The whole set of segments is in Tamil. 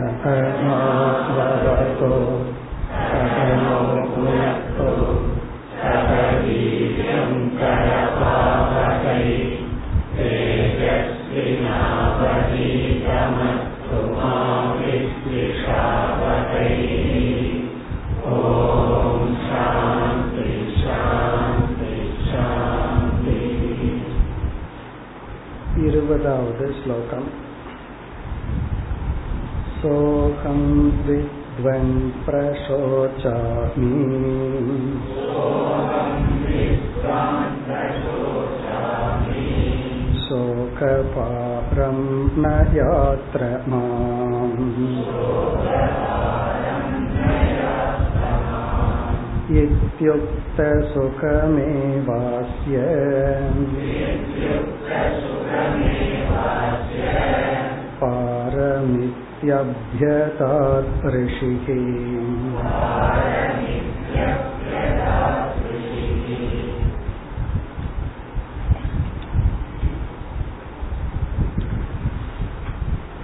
सकमावतो सकलो भुनक्तु सकवीर्यं करभावकै तेजस्विनावधीतमस्तु मा विद्विषावकै ॐ शान्ति शान्ति शान्ति இருபதாவது ஸ்லோகம் सोऽहं विद्वन् प्रशोचामि। शोकपारं न यात्र माम्। इत्युक्तसुखमेवास्य। ऋषिः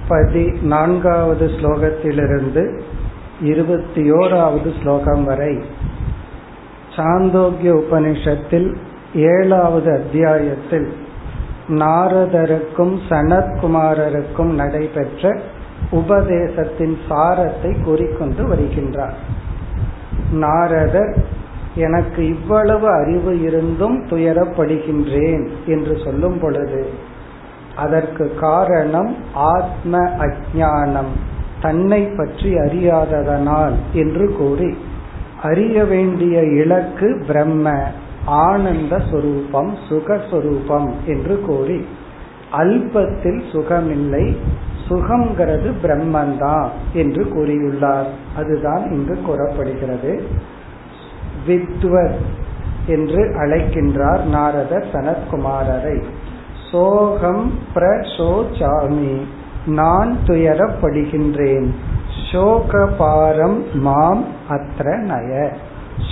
பதினான்காவது ஸ்லோகத்திலிருந்து இருபத்தி ஓராவது ஸ்லோகம் வரை சாந்தோக்கிய உபனிஷத்தில் ஏழாவது அத்தியாயத்தில் நாரதருக்கும் சனத்குமாரருக்கும் நடைபெற்ற உபதேசத்தின் சாரத்தை கூறிக்கொண்டு வருகின்றார். நாரதர் எனக்கு இவ்வளவு அறிவு இருந்தும் துயரப்படுகின்றேன் என்று சொல்லும் பொழுது அதற்கு காரணம் ஆத்ம அஜானம் தன்னை பற்றி அறியாததனால் என்று கூறி அறிய வேண்டிய இலக்கு பிரம்ம ஆனந்த சுரூபம் சுகஸ்வரூபம் என்று கூறி அல்பத்தில் சுகமில்லை சுகம்ங்கிறது பிரம்மந்தான் என்று கூறியுள்ளார். அதுதான் இங்கு கூறப்படுகிறது. வித்வத் என்று அழைக்கின்றார் நாரதர் சனத்குமாரரை. சோகம் பிரசோசாமி நான் துயரப்படுகின்றேன். சோகபாரம் மாம் அத்ர நய.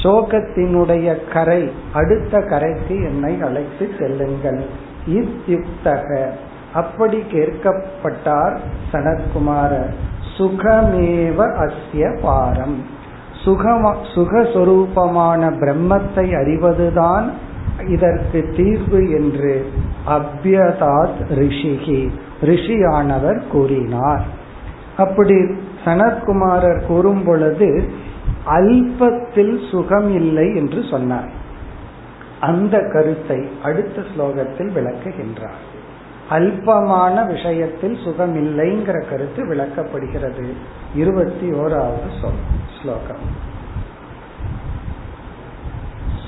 சோகத்தினுடைய கரை அடுத்த கரைக்கு என்னை அழைத்து செல்லுங்கள். இத்யுக்தக அப்படி கேட்கப்பட்டார் சனத்குமாரர் சுகமேவ அஸ்ய பாரம். சுகமா சுகஸ்வரூபமான பிரம்மத்தை அறிவதுதான் இதற்கு தீர்வு என்று அபியதாத் ரிஷிகி ரிஷியானவர் கூறினார். அப்படி சனத்குமாரர் கூறும் பொழுது அல்பத்தில் சுகம் இல்லை என்று சொன்னார். அந்த கருத்தை அடுத்த ஸ்லோகத்தில் விளக்குகின்றார் அல்பமான விஷயத்தில் சுகம் இல்லைங்கிற கருத்து விளக்கப்படுகிறது இருபத்தி ஓராவது ஸ்லோகம்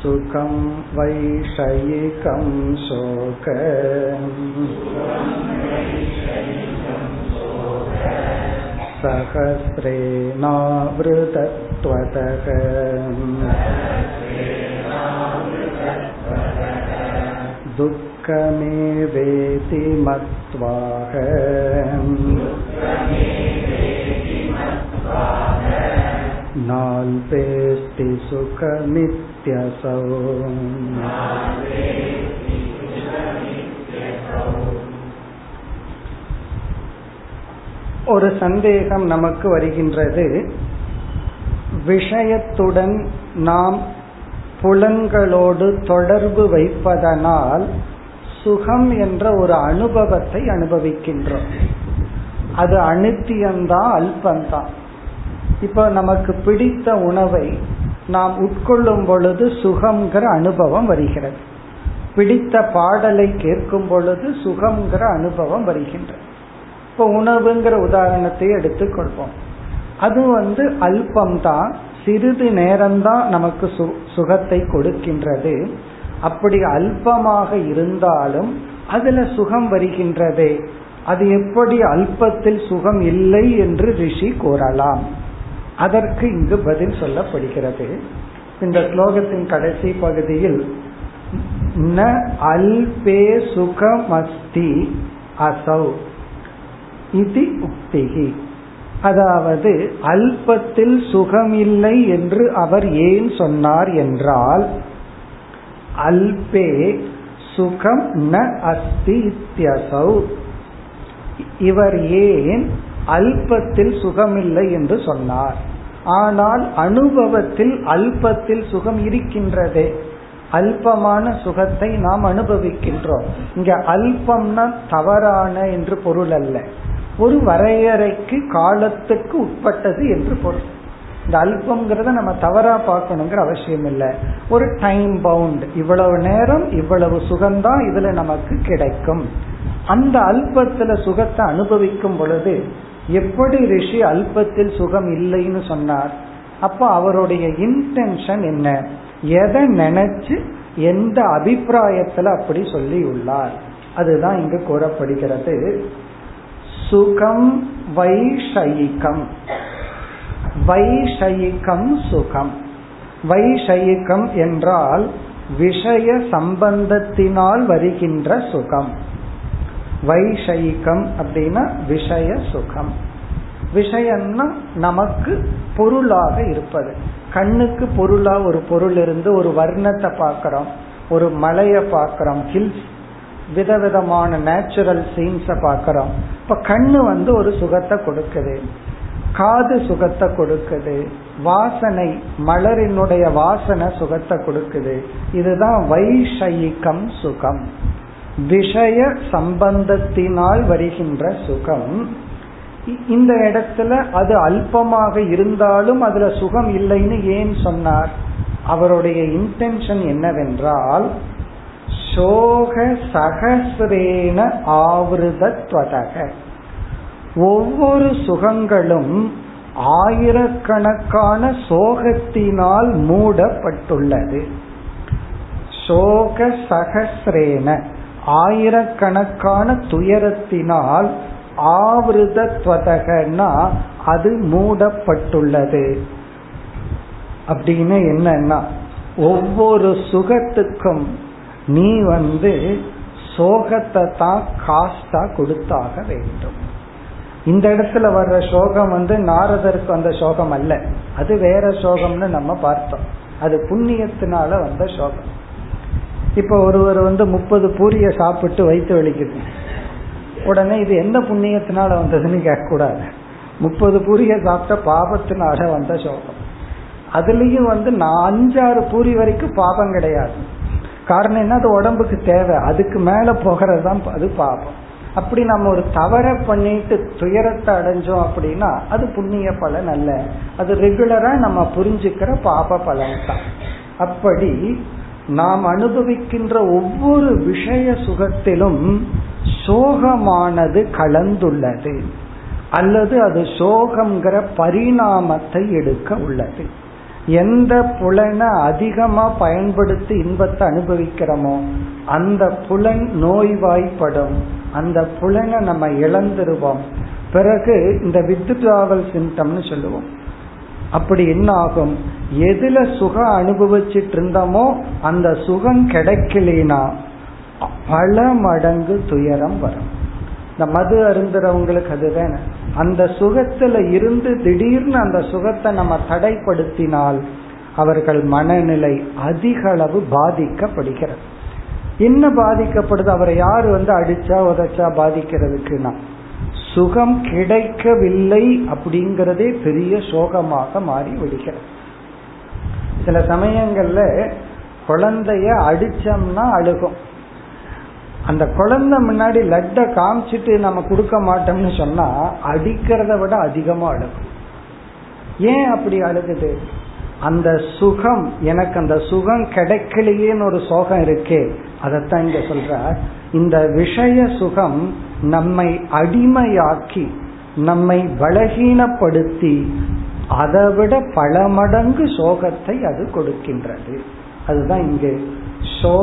सुखं वैषयिकं शोक सहस्रेणावृतत्वतः दुःखमेवेति मत्वाह नाल्पेस्ति सुखमित्यसौ ஒரு சந்தேகம் நமக்கு வருகின்றது விஷயத்துடன் நாம் புலன்களோடு தொடர்பு வைப்பதனால் சுகம் என்ற ஒரு அனுபவத்தை அனுபவிக்கின்றோம். அது அனித்தியம்தான் அல்பந்தான் இப்போ நமக்கு பிடித்த உணவை நாம் உட்கொள்ளும் பொழுது சுகம்ங்கிற அனுபவம் வருகிறது. பிடித்த பாடலை கேட்கும் பொழுது சுகம்ங்கிற அனுபவம் வருகின்றது. இப்போ உணவுங்கிற உதாரணத்தை எடுத்துக்கொள்வோம். அது வந்து அல்பம்தான் சிறிது நேரம்தான் நமக்கு சு சுகத்தை கொடுக்கின்றது. அப்படி அல்பமாக இருந்தாலும் அதுல சுகம் வருகின்றது. அது எப்படி அல்பத்தில் சுகம் இல்லை என்று ரிஷி கூறலாம். அதற்கு இங்கு பதில் சொல்லப்படுகிறது. இந்த ஸ்லோகத்தின் கடைசி பகுதியில் ந அல்பே சுகமஸ்தி அசௌ இது உக்திகி அதாவது அல்பத்தில் சுகமில்லை என்று அவர் ஏன் சொன்னார் என்றால் அல்பே சுகம் ந அஸ்தி இத்தியசௌ. இவர் ஏன் அல்பத்தில் சுகமில்லை என்று சொன்னார்? ஆனால் அனுபவத்தில் அல்பத்தில் சுகம் இருக்கின்றதே. அல்பமான சுகத்தை நாம் அனுபவிக்கின்றோம். இங்க அல்பம்னா தவறான என்று பொருள் அல்ல. ஒரு வரையறைக்கு காலத்துக்கு உட்பட்டது என்று பொருள். இந்த அல்பம்ங்கிறத நம்ம தவறா பார்க்கணுங்கிற அவசியம் இல்லை. ஒரு டைம் பவுண்ட் இவ்வளவு நேரம் இவ்வளவு சுகம்தான் இதுல நமக்கு கிடைக்கும். அந்த அல்பத்துல சுகத்தை அனுபவிக்கும் பொழுது எப்படி ரிஷி அல்பத்தில் சுகம் இல்லைன்னு சொன்னார்? அப்போ அவருடைய இன்டென்ஷன் என்ன? எதை நினைச்சு எந்த அபிப்பிராயத்துல அப்படி சொல்லி உள்ளார் அதுதான் இங்கு கூறப்படுகிறது. சுகம் வைஷயிகம். வைஷயிகம் சுகம். வைஷயிகம் என்றால் விஷய சம்பந்தத்தினால் வருகின்ற சுகம். வைஷயிகம் அப்படின்னா விஷய சுகம். விஷயம்னா நமக்கு பொருளாக இருப்பது. கண்ணுக்கு பொருளா ஒரு பொருள் இருந்து ஒரு வர்ணத்தை பார்க்கிறோம். ஒரு மலையை பார்க்கிறோம். ஹில்ஸ் விதவிதமான நேச்சுரல் சீன்ஸ பாக்கிறோம் இப்ப கண்ணு வந்து ஒரு சுகத்தை கொடுக்குது. காது சுகத்தை கொடுக்குது. வாசனை மலரினுடைய வாசனை சுகத்தை கொடுக்குது. இதுதான் வைஷயிக்கம் சுகம். விஷய சம்பந்தத்தினால் வருகின்ற சுகம். இந்த இடத்துல அது அல்பமாக இருந்தாலும் அதுல சுகம் இல்லைன்னு ஏன் சொன்னார்? அவருடைய இன்டென்ஷன் என்னவென்றால் சோக சகசிரேன ஆவிருதத்வதக. ஒவ்வொரு சுகங்களும் ஆயிரக்கணக்கான சோகத்தினால் மூடப்பட்டுள்ளது. சோக சகசிரேன ஆயிரக்கணக்கான துயரத்தினால் ஆவிருதத்வதகன்னா அது மூடப்பட்டுள்ளது. அப்படின்னு என்னன்னா ஒவ்வொரு சுகத்துக்கும் நீ வந்து சோகத்தை தான் காஸ்டா கொடுத்தாக வேண்டும். இந்த இடத்துல வர்ற சோகம் வந்து நாரதருக்கு வந்த சோகம் அல்ல. அது வேற சோகம்னு நம்ம பார்த்தோம். அது புண்ணியத்தினால வந்த சோகம். இப்ப ஒருவர் வந்து முப்பது பூரிய சாப்பிட்டு வைத்து வலிக்குது. உடனே இது எந்த புண்ணியத்தினால வந்ததுன்னு கேட்கக்கூடாது. முப்பது பூரிய சாப்பிட்ட பாபத்தினால வந்த சோகம். அதுலயும் வந்து நான் அஞ்சாறு பூரி வரைக்கும் பாபம் கிடையாது. காரணம் என்ன அது உடம்புக்கு தேவை. அதுக்கு மேல போகிறது தான் அது பாபம். அப்படி நம்ம ஒரு தவற பண்ணிட்டு துயரத்தை அடைஞ்சோம் அப்படின்னா அது புண்ணிய பலன் அல்ல. அது ரெகுலரா நம்ம புரிஞ்சுக்கிற பாப பலன் தான் அப்படி நாம் அனுபவிக்கின்ற ஒவ்வொரு விஷய சுகத்திலும் சோகமானது கலந்துள்ளது. அல்லது அது சோகம்ங்கிற பரிணாமத்தை எடுக்க உள்ளது. எந்த புலனை அதிகமா பயன்படுத்தி இன்பத்தை அனுபவிக்கிறோமோ அந்த புலன் நோய்வாய்ப்படும். அந்த புலனை நம்ம இழந்துருவோம். பிறகு இந்த வித்ட்ராவல் சிம்டம்னு சொல்லுவோம். அப்படி என்ன ஆகும்? எதுல சுகம் அனுபவிச்சுட்டு இருந்தோமோ அந்த சுகம் கிடைக்கலனா பல மடங்கு துயரம் வரும். இந்த மது அருந்துறவங்களுக்கு அதுதானே. அந்த சுகத்துல இருந்து திடீர்னு அந்த சுகத்தை நம்ம தடைப்படுத்தினால் அவர்கள் மனநிலை அதிக அளவு பாதிக்கப்படுகிறது. என்ன பாதிக்கப்படுது? அவரை யார் வந்து அடிச்சா உதச்சா பாதிக்கிறதுக்குன்னா சுகம் கிடைக்கவில்லை அப்படிங்கறதே பெரிய சோகமாக மாறி விடுகிறது சில சமயங்கள்ல குழந்தைய அடிச்சோம்னா அழுகும். அந்த குழந்தை முன்னாடி லட்டை காமிச்சிட்டு நம்ம கொடுக்க மாட்டோம்னு சொன்னா அடிக்கிறத விட அதிகமா அழுகும் ஏன் அப்படி அழுகுது? அந்த சுகம் எனக்கு அந்த சுகம் கிடைக்கலையேன்னு ஒரு சோகம் இருக்கே. அதைத்தான் இங்க சொல்ற இந்த விஷய சுகம் நம்மை அடிமையாக்கி நம்மை பலகீனப்படுத்தி அதை விட பல மடங்கு சோகத்தை அது கொடுக்கின்றது. அதுதான் இங்கு சோ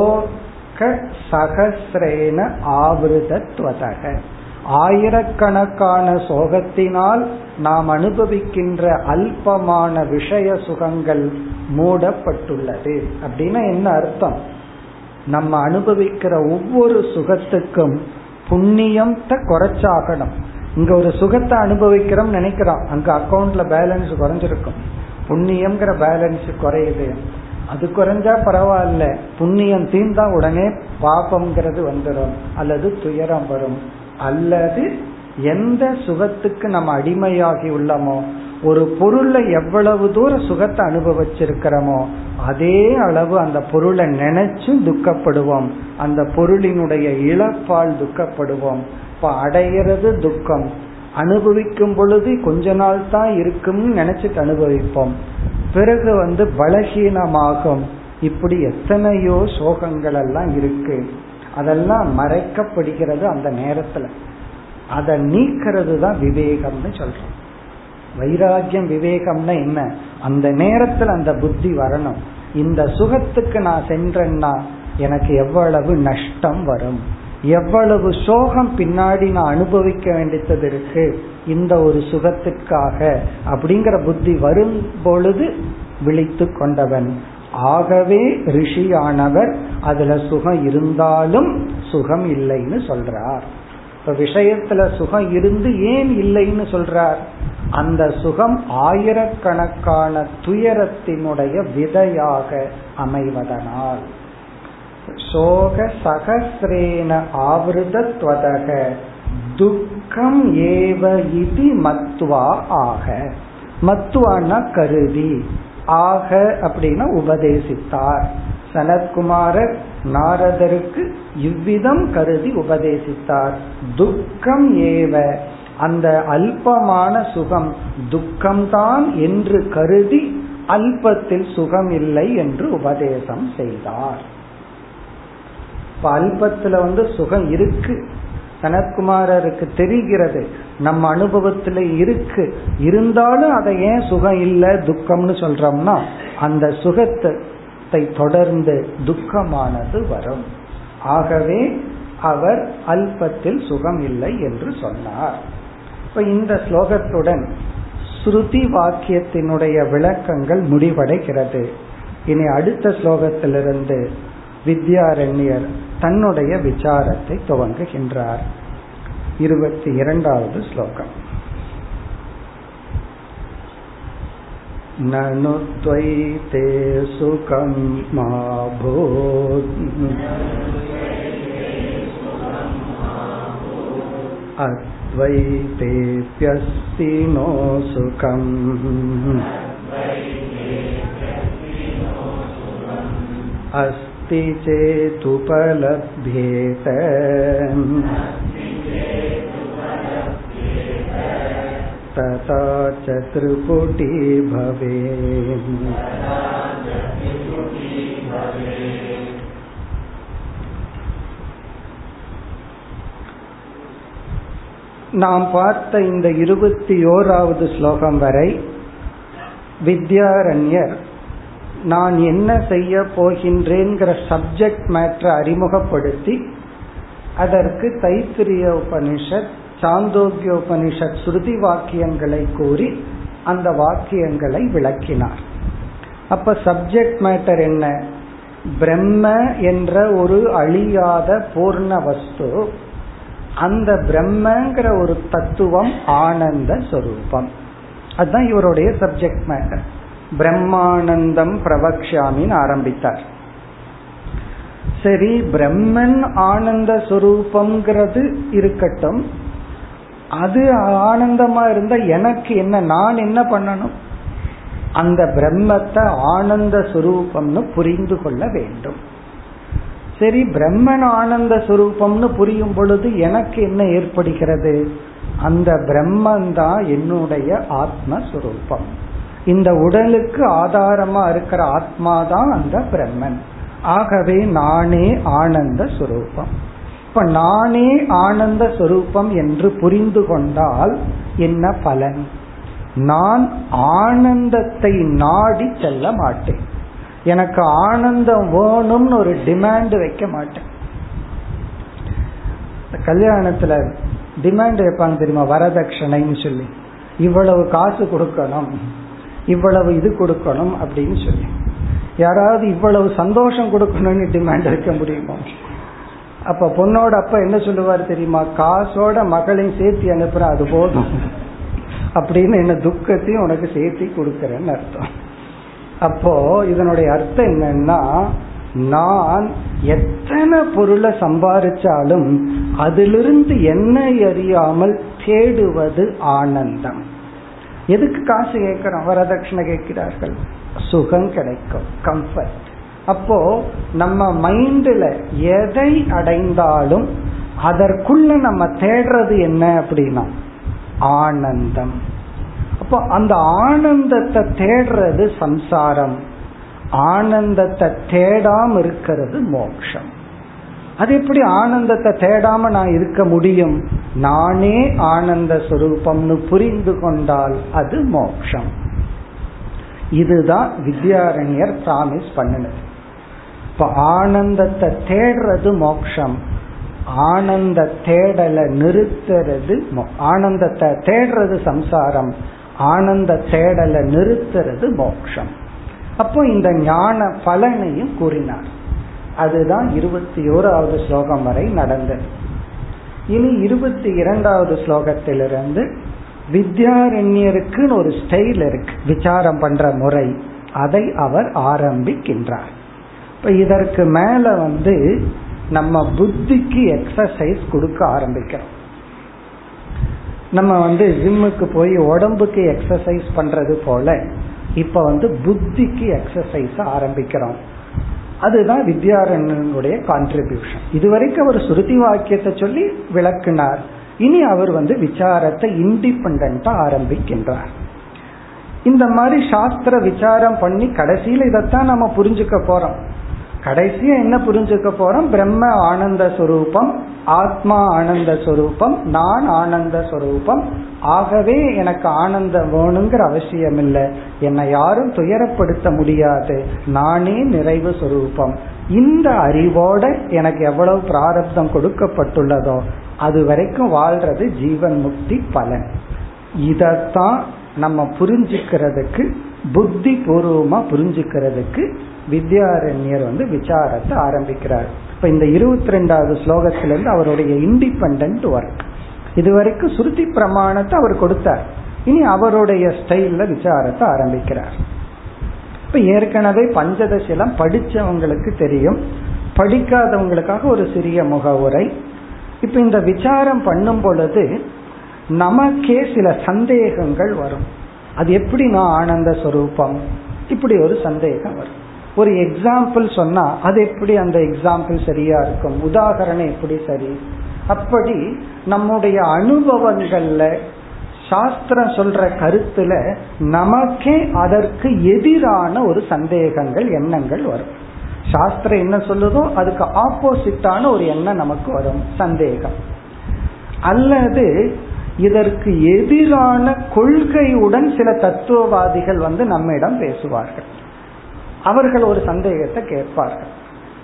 சகசிரேன ஆவிருதத்வதக. ஆயிரக்கணக்கான சோகத்தினால் நாம் அனுபவிக்கின்ற அல்பமான விஷய சுகங்கள் மூடப்பட்டுள்ளது. அப்படின்னா என்ன அர்த்தம்? நம்ம அனுபவிக்கிற ஒவ்வொரு சுகத்துக்கும் புண்ணியத்தை குறைச்சாகணும். இங்க ஒரு சுகத்தை அனுபவிக்கிறோம் நினைக்கிறோம். அங்க அக்கௌண்ட்ல பேலன்ஸ் குறைஞ்சிருக்கும். புண்ணியம்ங்கிற பேலன்ஸ் குறையுது. அது குறைஞ்சா பரவாயில்ல. புண்ணியம் தீர்ந்தா உடனே பாபம்ங்கிறது வந்துடும் அல்லது துயரம் வரும். அல்லது எந்த சுகத்துக்கு நம்ம அடிமையாகி உள்ளோமோ ஒரு பொருளை எவ்வளவு தூரம் சுகத்தை அனுபவிச்சிருக்கிறோமோ அதே அளவு அந்த பொருளை நினைச்சும் துக்கப்படுவோம். அந்த பொருளினுடைய இழப்பால் துக்கப்படுவோம். இப்ப அடையிறது துக்கம். அனுபவிக்கும் பொழுது கொஞ்ச நாள் தான் இருக்கும்னு நினைச்சிட்டு அனுபவிப்போம். பிறகு வந்து பலகீனமாகும். இப்படி எத்தனையோ சோகங்கள் எல்லாம் இருக்கு. அதெல்லாம் மறைக்கப்படுகிறது அந்த நேரத்துல. அதை நீக்கிறது தான் விவேகம்னு சொல்றோம். வைராகியம் விவேகம்னா என்ன? அந்த நேரத்துல அந்த புத்தி வரணும். இந்த சுகத்துக்கு நான் சென்றேன்னா எனக்கு எவ்வளவு நஷ்டம் வரும்? எவ்வளவு சோகம் பின்னாடி நான் அனுபவிக்க வேண்டியது இருக்கு. இந்த ஒரு சுகத்திற்காக அப்படிங்கிற புத்தி வரும் பொழுது விழித்து கொண்டவன். ஆகவே ரிஷியானவர் அதுல சுகம் இருந்தாலும் சுகம் இல்லைன்னு சொல்றார். இப்ப விஷயத்துல சுகம் இருந்து ஏன் இல்லைன்னு சொல்றார்? அந்த சுகம் ஆயிரக்கணக்கான துயரத்தினுடைய விதையாக அமைவதனால். சோக சகசிரேன ஆவிருதத்வதக. துக்கம் ஏவ இது மத்துவா ஆக. மத்துவான்னா கருதி. ஆக அப்படின்னா உபதேசித்தார். சனத்குமாரர் நாரதருக்கு இவ்விதம் கருதி உபதேசித்தார். துக்கம் ஏவ. அந்த அல்பமான சுகம் துக்கம்தான் என்று கருதி அல்பத்தில் சுகம் இல்லை என்று உபதேசம் செய்தார். இப்ப அல்பத்துல வந்து சுகம் இருக்கு. சனத்குமாரருக்கு தெரிகிறது. நம்ம அனுபவத்துல இருக்கு. இருந்தாலும் அதை ஏன் சுகம் இல்லை துக்கம்னு சொல்றோம்னா அந்த சுகத்தை தொடர்ந்து துக்கமானது வரும். ஆகவே அவர் அல்பத்தில் சுகம் இல்லை என்று சொன்னார். இப்ப இந்த ஸ்லோகத்துடன் ஸ்ருதி வாக்கியத்தினுடைய விளக்கங்கள் முடிவடைகிறது. இனி அடுத்த ஸ்லோகத்திலிருந்து வித்யாரண்யர் தன்னுடைய விசாரத்தை துவங்குகின்றார் இருபத்தி இரண்டாவது ஸ்லோகம் ननु त्वयिते सुखं मा भूत् अद्वैतेऽप्यस्ति नो सुखम् अस्ति चेदुपलभ्येत तथा च त्रिपुटी भवेत् நாம் பார்த்த இந்த இருபத்தி ஓராவது ஸ்லோகம் வரை வித்யாரண்யர் நான் என்ன செய்ய போகின்றேங்கிற சப்ஜெக்ட் மேட்டரை அறிமுகப்படுத்தி அதற்கு தைத்திரிய உபனிஷத் சாந்தோக்கிய உபனிஷத் ஸ்ருதி வாக்கியங்களை கூறி அந்த வாக்கியங்களை விளக்கினார். அப்ப சப்ஜெக்ட் மேட்டர் என்ன? பிரம்ம என்ற ஒரு அழியாத பூர்ண வஸ்து அந்த பிரம்மங்கிற ஒரு தத்துவம் ஆனந்த சொரூபம். அதுதான் இவருடைய சப்ஜெக்ட் மேட்டர் பிரம்மானந்தம் பிரபக்ஷாமின்னு ஆரம்பித்தார். சரி பிரம்மன் ஆனந்த சுரூபம்ங்கிறது இருக்கட்டும். அது ஆனந்தமா இருந்தா எனக்கு என்ன நான் என்ன பண்ணணும்? அந்த பிரம்மத்தை ஆனந்த சுரூபம்னு புரிந்து கொள்ள வேண்டும். சரி பிரம்மன் ஆனந்த சுரூபம்னு புரியும் பொழுது எனக்கு என்ன ஏற்படுகிறது? அந்த பிரம்மன் தான் என்னுடைய ஆத்மஸ்வரூபம் இந்த உடலுக்கு ஆதாரமா இருக்கிற ஆத்மா தான் அந்த பிரம்மன். ஆகவே நானே ஆனந்த சுரூபம். இப்ப நானே ஆனந்த சுரூபம் என்று புரிந்து கொண்டால் என்ன பலன்? நான் ஆனந்தத்தை நாடி செல்ல மாட்டேன். எனக்கு ஆனந்தம் வேணும்னு ஒரு டிமாண்ட் வைக்க மாட்டேன். கல்யாணத்துல டிமாண்ட் வைப்பாங்க தெரியுமா? வரதட்சணைன்னு சொல்லி. இவ்வளவு காசு கொடுக்கணும். இவ்வளவு இது கொடுக்கணும் அப்படின்னு சொல்லி. யாராவது இவ்வளவு சந்தோஷம் கொடுக்கணும்னு டிமாண்ட் வைக்க முடியுமா? அப்ப பொண்ணோட அப்பா என்ன சொல்லுவார் தெரியுமா? காசோட மகளையும் சேர்த்து அனுப்புற அது போதும். அப்படின்னு என்ன துக்கத்தையும் உனக்கு சேர்த்தி கொடுக்கறேன்னு அர்த்தம். அப்போ இதனுடைய அர்த்தம் என்னன்னா நான் எத்தனை பொருளை சம்பாதிச்சாலும் அதிலிருந்து என்னை அறியாமல் தேடுவது ஆனந்தம். எதுக்கு காசு கேட்கிறோம்? வரதட்சணை கேட்கிறார்கள். சுகம் கிடைக்கும். கம்ஃபர்ட் அப்போ நம்ம மைண்ட்ல எதை அடைந்தாலும் அதற்குள்ள நம்ம தேடுறது என்ன அப்படின்னா ஆனந்தம். அப்போ அந்த ஆனந்தத்தை தேடுறது சம்சாரம். ஆனந்தத்தை தேடாம இருக்கிறது மோக்ஷம் அது எப்படி ஆனந்தத்தை தேடாம நான் இருக்க முடியும்? நானே ஆனந்த சுரூபம்னு புரிந்து கொண்டால் அது மோட்சம். இதுதான் வித்யாரண்யர் பிராமிஸ் பண்ணினது. இப்ப ஆனந்தத்தை தேடுறது மோக்ஷம் ஆனந்த தேடலை நிறுத்துறது ஆனந்தத்தை தேடுறது சம்சாரம். ஆனந்த தேடலை நிறுத்துறது மோக்ஷம் அப்போ இந்த ஞான பலனையும் கூறினார். அதுதான் இருபத்தி ஓராவது ஸ்லோகம் வரை நடந்தது. இனி இருபத்தி இரண்டாவது ஸ்லோகத்திலிருந்து வித்யாரண்யருக்குன்னு ஒரு ஸ்டைல் இருக்கு விசாரம் பண்ற முறை. அதை அவர் ஆரம்பிக்கின்றார். இப்ப இதற்கு மேல வந்து நம்ம புத்திக்கு எக்ஸசைஸ் கொடுக்க ஆரம்பிக்கிறோம். நம்ம வந்து ஜிம்முக்கு போய் உடம்புக்கு எக்ஸசைஸ் பண்றது போல இப்ப வந்து புத்திக்கு எக்ஸசைஸ் ஆரம்பிக்கிறோம். அதுதான் வித்யாரண்யனுடைய கான்ட்ரிபியூஷன் இதுவரைக்கும் அவர் சுருதி வாக்கியத்தை சொல்லி விளக்குனார். இனி அவர் வந்து விசாரத்தை இண்டிபெண்டா ஆரம்பிக்கின்றார். இந்த மாதிரி சாஸ்திர விசாரம் பண்ணி கடைசியில இதைத்தான் நம்ம புரிஞ்சுக்க போறோம். கடைசியா என்ன புரிஞ்சுக்க போறோம்? பிரம்ம ஆனந்த சுரூபம் ஆத்மா ஆனந்த சுரூபம் நான் ஆனந்த சுரூபம். ஆகவே எனக்கு ஆனந்தம் வேணுங்கிற அவசியம் இல்லை என்னை யாரும் துயரப்படுத்த முடியாது. நானே நிறைவு சுரூபம். இந்த அறிவோட எனக்கு எவ்வளவு பிராரப்தம் கொடுக்கப்பட்டுள்ளதோ அது வரைக்கும் வாழ்றது ஜீவன் முக்தி பலன். இதத்தான் நம்ம புரிஞ்சுக்கிறதுக்கு புத்தி பூர்வமா புரிஞ்சுக்கிறதுக்கு வித்யாரண்யர் வந்து விசாரத்தை ஆரம்பிக்கிறார். இப்ப இந்த இருபத்தி ரெண்டாவது ஸ்லோகத்திலிருந்து அவருடைய இண்டிபெண்ட் ஒர்க் இதுவரைக்கும் சுருதி பிரமாணத்தை அவர் கொடுத்தார். இனி அவருடைய ஸ்டைல்ல விசாரத்தை ஆரம்பிக்கிறார். இப்ப ஏற்கனவே பஞ்சதசிலம் படிச்சவங்களுக்கு தெரியும். படிக்காதவங்களுக்காக ஒரு சிறிய முகவுரை. இப்ப இந்த விசாரம் பண்ணும் பொழுது நமக்கே சில சந்தேகங்கள் வரும். அது எப்படி நான் ஆனந்த ஸ்வரூபம் இப்படி ஒரு சந்தேகம் வரும். ஒரு எக்ஸாம்பிள் சொன்னா அது எப்படி அந்த எக்ஸாம்பிள் சரியா இருக்கும்? உதாகரணம் எப்படி சரி? அப்படி நம்முடைய அனுபவங்கள்ல சாஸ்திரம் சொல்ற கருத்துல நமக்கே அதற்கு எதிரான ஒரு சந்தேகங்கள் எண்ணங்கள் வரும். சாஸ்திரம் என்ன சொல்லுதோ அதுக்கு ஆப்போசிட்டான ஒரு எண்ணம் நமக்கு வரும். சந்தேகம். அல்லது இதற்கு எதிரான கொள்கையுடன் சில தத்துவவாதிகள் வந்து நம்மிடம் பேசுவார்கள். அவர்கள் ஒரு சந்தேகத்தை கேட்பார்கள்.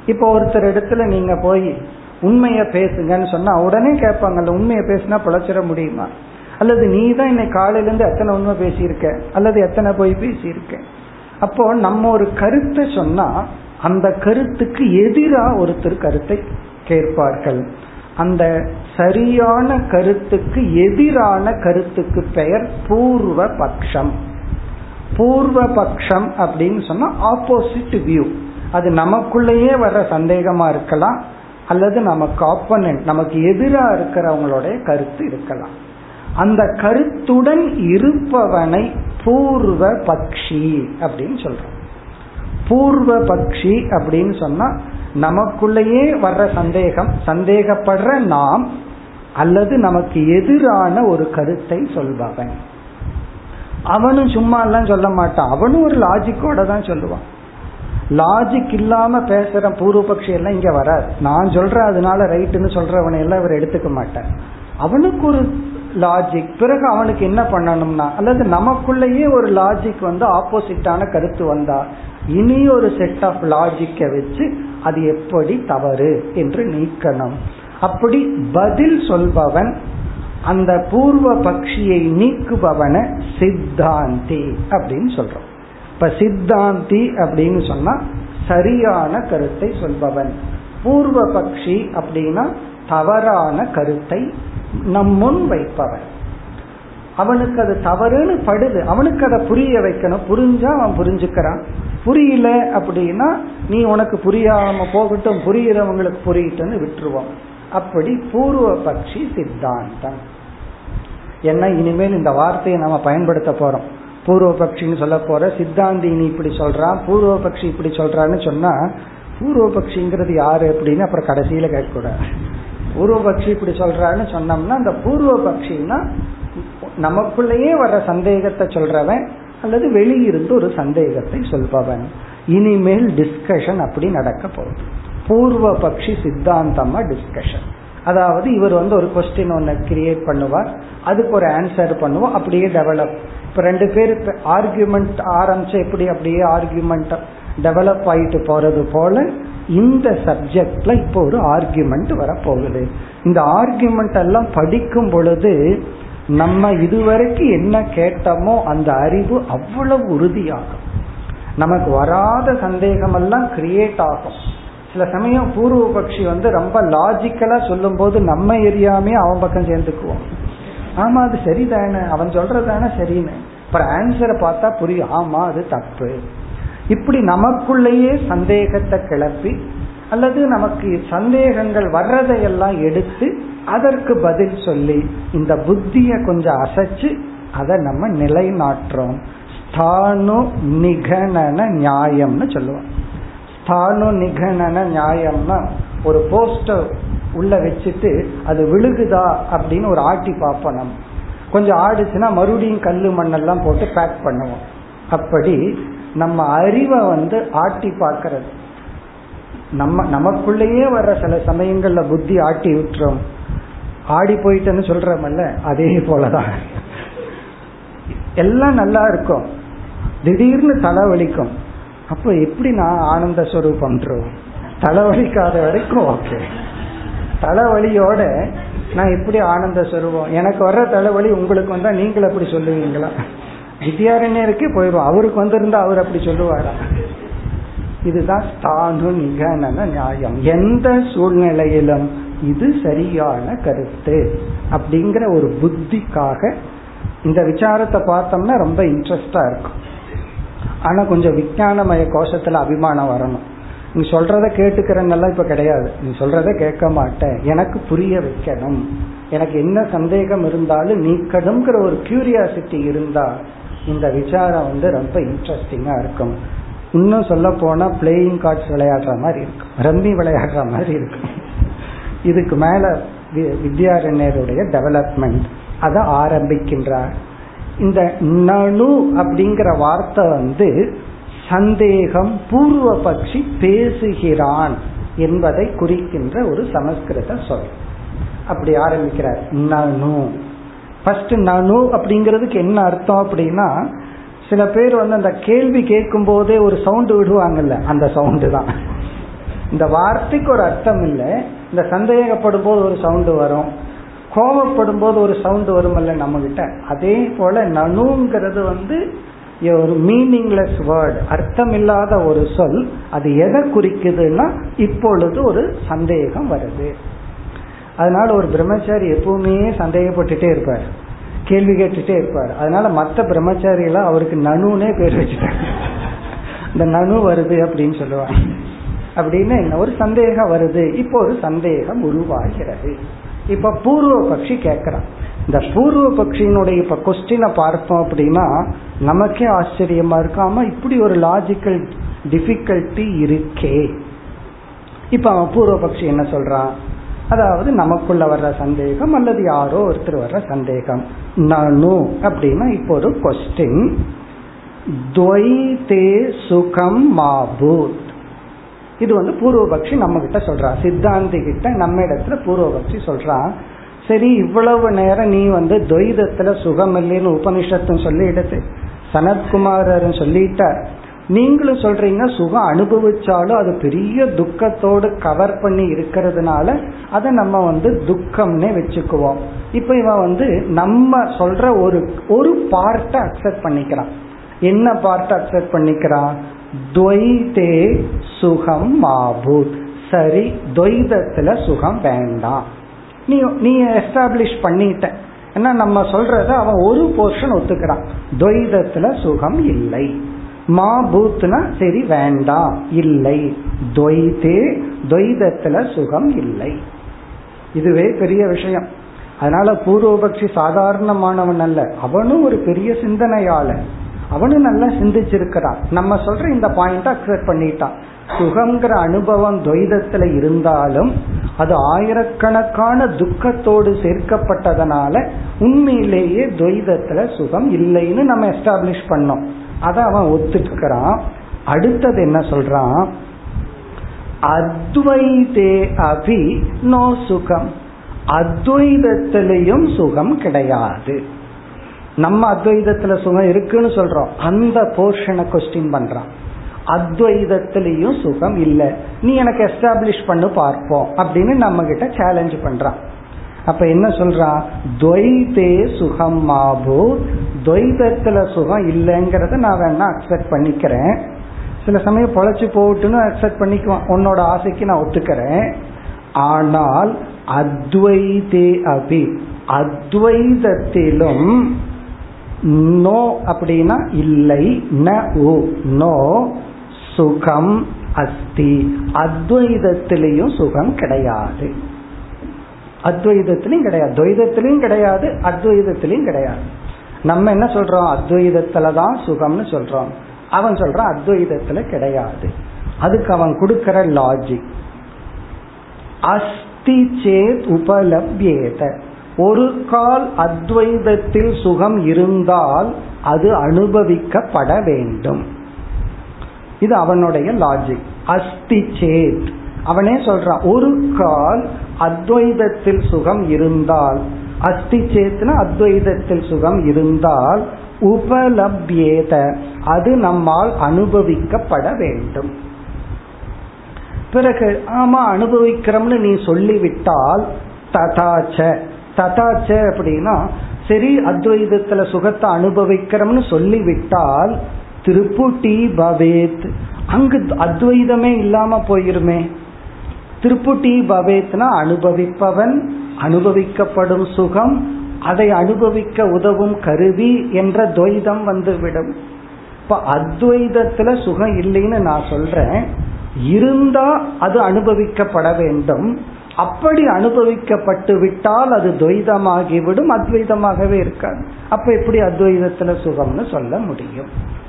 இப்போ ஒருத்தர் இடத்துல நீங்க போய் உண்மைய பேசுங்கன்னு சொன்னா உடனே கேட்பாங்கல்ல உண்மையை பேசினா பிழைச்சிட முடியுமா? அல்லது நீ தான் இன்னைக்கு காலையில இருந்து எத்தனை உண்மை பேசியிருக்க? அல்லது எத்தனை போய் பேசியிருக்க? அப்போ நம்ம ஒரு கருத்தை சொன்னா அந்த கருத்துக்கு எதிராக ஒருத்தர் கருத்தை கேட்பார்கள். அந்த சரியான கருத்துக்கு எதிரான கருத்துக்கு பெயர் பூர்வ பட்சம் பூர்வ பட்சம் அப்படின்னு சொன்னா ஆப்போசிட் வியூ அது நமக்குள்ளேயே வர்ற சந்தேகமா இருக்கலாம் அல்லது நமக்கு ஆப்போனன்ட் நமக்கு எதிராக இருக்கிறவங்களுடைய கருத்து இருக்கலாம். அந்த கருத்துடன் இருப்பவனை பூர்வ பக்ஷி அப்படின்னு சொல்றோம். பூர்வ பக்ஷி அப்படின்னு சொன்னா நமக்குள்ளேயே வர்ற சந்தேகம் சந்தேகப்படுற நாம் அல்லது நமக்கு எதிரான ஒரு கருத்தை சொல்பவன். அவனும் சும்மா எல்லாம் சொல்ல மாட்டான். அவனும் ஒரு லாஜிக்கோட தான் சொல்லுவான். லாஜிக் இல்லாம பேசுற பூர்வபக்ஷி எல்லாம் இங்க வராது. நான் சொல்றேன் அதனால ரைட்டுன்னு சொல்றவனை எல்லாம் இவர் எடுத்துக்க மாட்டார். அவனுக்கு ஒரு லாஜிக் பிறகு அவனுக்கு என்ன பண்ணணும்னா அல்லது நமக்குள்ளேயே ஒரு லாஜிக் வந்து ஆப்போசிட்டான கருத்து வந்தா இனி ஒரு செட் ஆஃப் லாஜிக்கை வச்சு அது எப்படி தவறு என்று நீக்கணும். அப்படி பதில் சொல்பவன் அந்த பூர்வ பக்ஷியை நீக்குபவனை சித்தாந்தி அப்படின்னு சொல்றோம். இப்ப சித்தாந்தி அப்படின்னு சொன்னா சரியான கருத்தை சொல்பவன். பூர்வ பக்ஷி அப்படின்னா தவறான கருத்தை நம் முன் வைப்பவன். அவனுக்கு அது தவறுன்னு படுது. அவனுக்கு அதை புரிய வைக்கணும். புரிஞ்சா அவன் புரிஞ்சுக்கிறான். புரியல அப்படின்னா நீ உனக்கு புரியாம போகட்டும் புரியுறவங்களுக்கு புரியட்டும்னு விட்டுருவான் அப்படி பூர்வ பட்சி சித்தாந்தம். ஏன்னா இனிமேல் இந்த வார்த்தையை நம்ம பயன்படுத்த போறோம். பூர்வபக்ஷின்னு சொல்ல போற சித்தாந்தி நீ இப்படி சொல்றான் பூர்வபக்ஷி இப்படி சொல்றான்னு சொன்னா பூர்வபக்ஷிங்கிறது யாரு அப்படின்னு அப்புறம் கடைசியில கேட்கக்கூடாது. பூர்வபக்ஷி இப்படி சொல்றான்னு சொன்னோம்னா அந்த பூர்வ பட்சின்னா நமக்குள்ளேயே வர்ற சந்தேகத்தை சொல்றவன் அல்லது வெளியிருந்து ஒரு சந்தேகத்தை சொல்பவன். இனிமேல் டிஸ்கஷன் அப்படி நடக்க போகுது. பூர்வ பக்ஷி சித்தாந்தமா டிஸ்கஷன் அதாவது இவர் வந்து ஒரு கொஸ்டின் ஒன்று கிரியேட் பண்ணுவார். அதுக்கு ஒரு ஆன்சர் பண்ணுவோம். அப்படியே டெவலப் இப்போ ரெண்டு பேர் ஆர்கியூமெண்ட் ஆரம்பிச்சு எப்படி அப்படியே ஆர்கியூமெண்ட் டெவலப் ஆயிட்டு போறது போல இந்த சப்ஜெக்ட்ல இப்போ ஒரு ஆர்கியூமெண்ட் வரப்போகுது. இந்த ஆர்கியூமெண்ட் எல்லாம் படிக்கும் பொழுது நம்ம இதுவரைக்கும் என்ன கேட்டோமோ அந்த அறிவு அவ்வளவு உறுதியாகும். நமக்கு வராத சந்தேகம் எல்லாம் கிரியேட் ஆகும். சில சமயம் பூர்வ பட்சி வந்து ரொம்ப லாஜிக்கலா சொல்லும் போது நம்ம எரியாமே அவன் பக்கம் சேர்ந்துக்குவோம். ஆமா அது சரிதானே? அவன் சொல்றதானே சரின்னு. அப்புறம் ஆன்சரை பார்த்தா புரியும். ஆமா அது தப்பு. இப்படி நமக்குள்ளேயே சந்தேகத்தை கிளப்பி அல்லது நமக்கு சந்தேகங்கள் வர்றதையெல்லாம் எடுத்து அதற்கு பதில் சொல்லி இந்த புத்திய கொஞ்சம் அசைச்சு அதை நம்ம நிலைநாட்டுறோம். ஸ்தானு நிகணன நியாயம்னு சொல்லுவோம். ஸ்தானு நிகணன நியாயம்னா ஒரு போஸ்டர் உள்ள வச்சுட்டு அது விழுகுதா அப்படின்னு ஒரு ஆட்டி பார்ப்போம் நம்ம. கொஞ்சம் ஆடுச்சுன்னா மறுபடியும் கல் மண்ணெல்லாம் போட்டு பேக் பண்ணுவோம். அப்படி நம்ம அறிவை வந்து ஆட்டி பார்க்கறது. நம்ம நமக்குள்ளேயே வர்ற சில சமயங்கள்ல புத்தி ஆட்டி விட்டுறோம் ஆடி போயிட்டேன்னு சொல்றமல்ல அதே போலதான். எல்லாம் நல்லா இருக்கும். திடீர்னு தலைவலிக்கும் அப்போ எப்படி நான் ஆனந்த ஸ்வரூபம் தலைவலிக்காத வரைக்கும் ஓகே. தலைவலியோட நான் எப்படி ஆனந்த ஸ்வரூபம்? எனக்கு வர்ற தலைவலி உங்களுக்கு வந்தா நீங்கள் அப்படி சொல்லுவீங்களா? வித்யாரண்யருக்கே போயிடும் அவருக்கு வந்திருந்தா அவர் அப்படி சொல்லுவாரா? இதுதான் ஸ்தானு நிகன நியாயம். எந்த சூழ்நிலையிலும் இது சரியான கருத்து. அப்படிங்கிற ஒரு புத்திக்காக இந்த விசாரத்தை பார்த்தோம்னா ரொம்ப இன்ட்ரெஸ்டா இருக்கும். ஆனா கொஞ்சம் விஞ்ஞானமய கோஷத்துல அபிமானம் வரணும். நீ சொல்றத கேட்டுக்கிறன்னெல்லாம் இப்ப கிடையாது. நீ சொல்றத கேட்க மாட்டேன். எனக்கு புரிய வைக்கணும். எனக்கு என்ன சந்தேகம் இருந்தாலும் நீக்கணுங்கிற ஒரு கியூரியாசிட்டி இருந்தா இந்த விசாரம் வந்து ரொம்ப இன்ட்ரெஸ்டிங்கா இருக்கும். இன்னும் சொல்ல போனா பிளேயிங் கார்ட்ஸ் விளையாடுற மாதிரி இருக்கும் ரம்மி விளையாடுற மாதிரி இருக்கும் இதுக்கு மேல வித்யாரண்யருடைய டெவலப்மெண்ட் அதை ஆரம்பிக்கின்றார். இந்த நனு அப்படிங்கிற வார்த்தை வந்து சந்தேகம் பூர்வ பட்சி பேசுகிறான் என்பதை குறிக்கின்ற ஒரு சமஸ்கிருத சொல். அப்படி ஆரம்பிக்கிறார். நனு. ஃபர்ஸ்ட் நனு அப்படிங்கிறதுக்கு என்ன அர்த்தம் அப்படின்னா சில பேர் வந்து அந்த கேள்வி கேட்கும் போதே ஒரு சவுண்டு விடுவாங்கல்ல அந்த சவுண்டு தான். இந்த வார்த்தைக்கு ஒரு அர்த்தம் இல்லை இந்த சந்தேகப்படும் போது ஒரு சவுண்டு வரும் கோபப்படும் போது ஒரு சவுண்டு வருமல்ல நம்ம கிட்ட அதே போல நனுங்கிறது வந்து ஒரு மீனிங்லெஸ் வேர்டு அர்த்தம் இல்லாத ஒரு சொல் அது எதை குறிக்குதுன்னா இப்பொழுது ஒரு சந்தேகம் வருது. அதனால ஒரு பிரம்மச்சாரி எப்பவுமே சந்தேகப்பட்டுட்டே இருப்பார். கேள்வி கேட்டுட்டே இருப்பார். அதனால மற்ற பிரம்மச்சாரிகளை அவருக்கு நனுனே பேர் வச்சுட்டாங்க. இந்த நனு வருது அப்படின்னு சொல்லுவாங்க. அப்படின்னு என்ன? ஒரு சந்தேகம் வருது. இப்போ ஒரு சந்தேகம் உருவாகிறது. இப்ப பூர்வ பக்ஷி கேட்கிறான். இந்த பூர்வ பக்ஷியினுடைய இப்ப கொஸ்டினை பார்ப்போம் அப்படின்னா நமக்கே ஆச்சரியமா இருக்காம இப்படி ஒரு லாஜிக்கல் டிஃபிகல்ட்டி இருக்கே. இப்ப அவன் பூர்வ பட்சி என்ன சொல்றான்? அதாவது நமக்குள்ள வர்ற சந்தேகம் அல்லது யாரோ ஒருத்தர் வர்ற சந்தேகம். நானு அப்படின்னா இப்போ ஒரு கொஸ்டின் துவைதே சுகம் மாபூத். இது வந்து பூர்வபக்ஷி நம்ம கிட்ட சொல்றான் சித்தாந்தி கிட்ட நம்ம இடத்துல பூர்வபக்ஷி சொல்றான் சரி இவ்வளவு நேரம் நீ வந்து துவைதத்துல சுகம் இல்லைன்னு உபனிஷத்தும் சொல்லிடுது சனத்குமாரர் சொல்லிட்டார். நீங்களும் சொல்றீங்க சுகம் அனுபவிச்சாலும் அது பெரிய துக்கத்தோடு கவர் பண்ணி இருக்கிறதுனால அதை நம்ம வந்து துக்கம்னே வச்சுக்குவோம். இப்ப இவன் வந்து நம்ம சொல்ற ஒரு ஒரு பார்ட்டை அக்செப்ட் பண்ணிக்கிறான். என்ன பார்ட்டை அக்செப்ட் பண்ணிக்கிறான்? துவைதே சுகம் மாபூத். சரி துவைதத்துல சுகம் வேண்டாம். நீ நீ எஸ்டாப்ளிஷ் பண்ணிட்ட. ஏன்னா நம்ம சொல்றத அவன் ஒரு போர்ஷன் ஒத்துக்கிறான். துவைதத்துல சுகம் இல்லை. மா பூத்னா சரி வேண்டாம் இல்லை. துவைதே துவைதத்துல சுகம் இல்லை. இதுவே பெரிய விஷயம். அதனால பூர்வபக்ஷி சாதாரணமானவன் அல்ல. அவனும் ஒரு பெரிய சிந்தனையாளன் அவனும் நல்லா சிந்திச்சிருக்கிறான். நம்ம சொல்ற இந்த பாயிண்ட் அக்செப்ட் பண்ணிட்டான் சுகங்கிற அனுபவம் துவைதத்துல இருந்தாலும் அது ஆயிரக்கணக்கான துக்கத்தோடு சேர்க்கப்பட்டதனால உண்மையிலேயே துவைதத்துல சுகம் இல்லைன்னு நம்ம எஸ்டாப்ளிஷ் பண்ணோம். அத அவன் ஒத்துக்கிறான் அடுத்தது என்ன சொல்றான்? அத்வைதே அபி நோ சுகம். அத்வைதத்திலையும் சுகம் கிடையாது. நம்ம அத்வைதத்துல சுகம் இருக்குன்னு சொல்றோம். அந்த போர்ஷனை கொஸ்டின் பண்றான். அத்வைதத்திலையும் சுகம் இல்லை. நீ எனக்கு எஸ்டாப்ளிஷ் பண்ணு பார்ப்போம் அப்படின்னு நம்ம கிட்ட சேலஞ்ச் பண்றான். அப்ப என்ன சொல்றான் துவைதே சுகம் மாபு. துவைதத்துல சுகம் இல்லைங்கிறத நான் வேணா அக்செப்ட் பண்ணிக்கிறேன். சில சமயம் பொழைச்சு போட்டுன்னு அக்செப்ட் பண்ணிக்குவான். உன்னோட ஆசைக்கு நான் ஒத்துக்கிறேன். ஆனால் அத்வைதே அபி. அத்வைதத்திலும் நோ அப்படின்னா இல்லை. ந ஓ நோ. சுகம் அஸ்தி. அத்வைதத்திலையும் சுகம் கிடையாது. அத்வைதத்திலையும் கிடையாது. துவைதத்திலையும் கிடையாது அத்வைதத்திலையும் கிடையாது. நம்ம என்ன சொல்றோம்? அத்வைதத்துல தான் சுகம்னு சொல்றோம். அவன் சொல்றான் அத்வைதத்துல கிடையாது. அதுக்கு அவன் கொடுக்கிற லாஜிக் அஸ்தி சேத் உபலப்யேத. ஒரு கால் அத்வைதத்தில் சுகம் இருந்தால் அது அனுபவிக்கப்பட வேண்டும். இது அவனுடைய லாஜிக் அஸ்தி சேத். அவனே சொல்றான் ஒரு கால் அத்வைதத்தில் சுகம் இருந்தால் அஸ்தி சேத்னா அத்வைதத்தில் சுகம் இருந்தால் உபலப்யேத அது நம்மால் அனுபவிக்கப்பட வேண்டும். பிறகு ஆமா அனுபவிக்கிறோம்னு நீ சொல்லிவிட்டால் ததாச்ச ததாச்ச அப்படின்னா சரி அத்வைதத்துல சுகத்தை அனுபவிக்கிறோம்னு சொல்லிவிட்டால் திருப்புட்டி பவேத் அங்கு அத்வைதமே இல்லாம போயிருமே. திருப்புட்டி பவேத்னா அனுபவிப்பவன் அனுபவிக்கப்படும் சுகம் அதை அனுபவிக்க உதவும் கருவி என்ற துவைதம் வந்துவிடும். இப்ப அத்வைதத்துல சுகம் இல்லைன்னு நான் சொல்றேன். இருந்தா அது அனுபவிக்கப்பட வேண்டும். அப்படி அனுபவிக்கப்பட்டு விட்டால் அது துவைதமாகிவிடும் அத்வைதமாகவே இருக்காது. அப்ப எப்படி அத்வைதத்துல சுகம்னு சொல்ல முடியும்?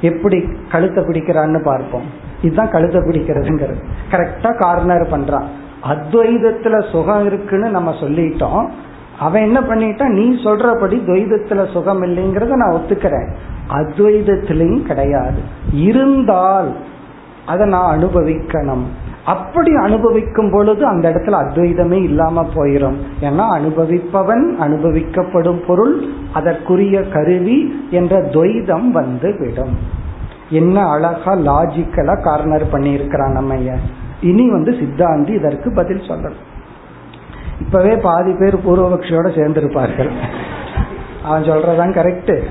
எப்படி கழுத்தை பிடிக்கிறான்னு பார்ப்போம். இதுதான் கழுத்தை பிடிக்கிறதுங்கிறது. கரெக்டா கார்னர் பண்றான் அத்வைதத்துல சுகம் இருக்குன்னு நம்ம சொல்லிட்டோம். அவன் என்ன பண்ணிட்டான் நீ சொல்றபடி துவைதத்துல சுகம் இல்லைங்கிறத நான் ஒத்துக்கிறேன். அத்வைதத்திலையும் கிடையாது. இருந்தால் அதை நான் அனுபவிக்கணும். அப்படி அனுபவிக்கும் பொழுது அந்த இடத்துல அத்வைதமே இல்லாம போயிடும் ஏன்னா அனுபவிப்பவன் அனுபவிக்கப்படும் பொருள் அதற்குரிய கருவி என்ற துவைதம் வந்து விடும். என்ன அழகா லாஜிக்கலா கார்னர் பண்ணியிருக்கிறான் நம்ம இனி வந்து சித்தாந்தி இதற்கு பதில் சொல்லணும். இப்பவே பாதி பேர் பூர்வபக்ஷியோட சேர்ந்திருப்பார்கள். அவன் சொல்றதான் கரெக்ட்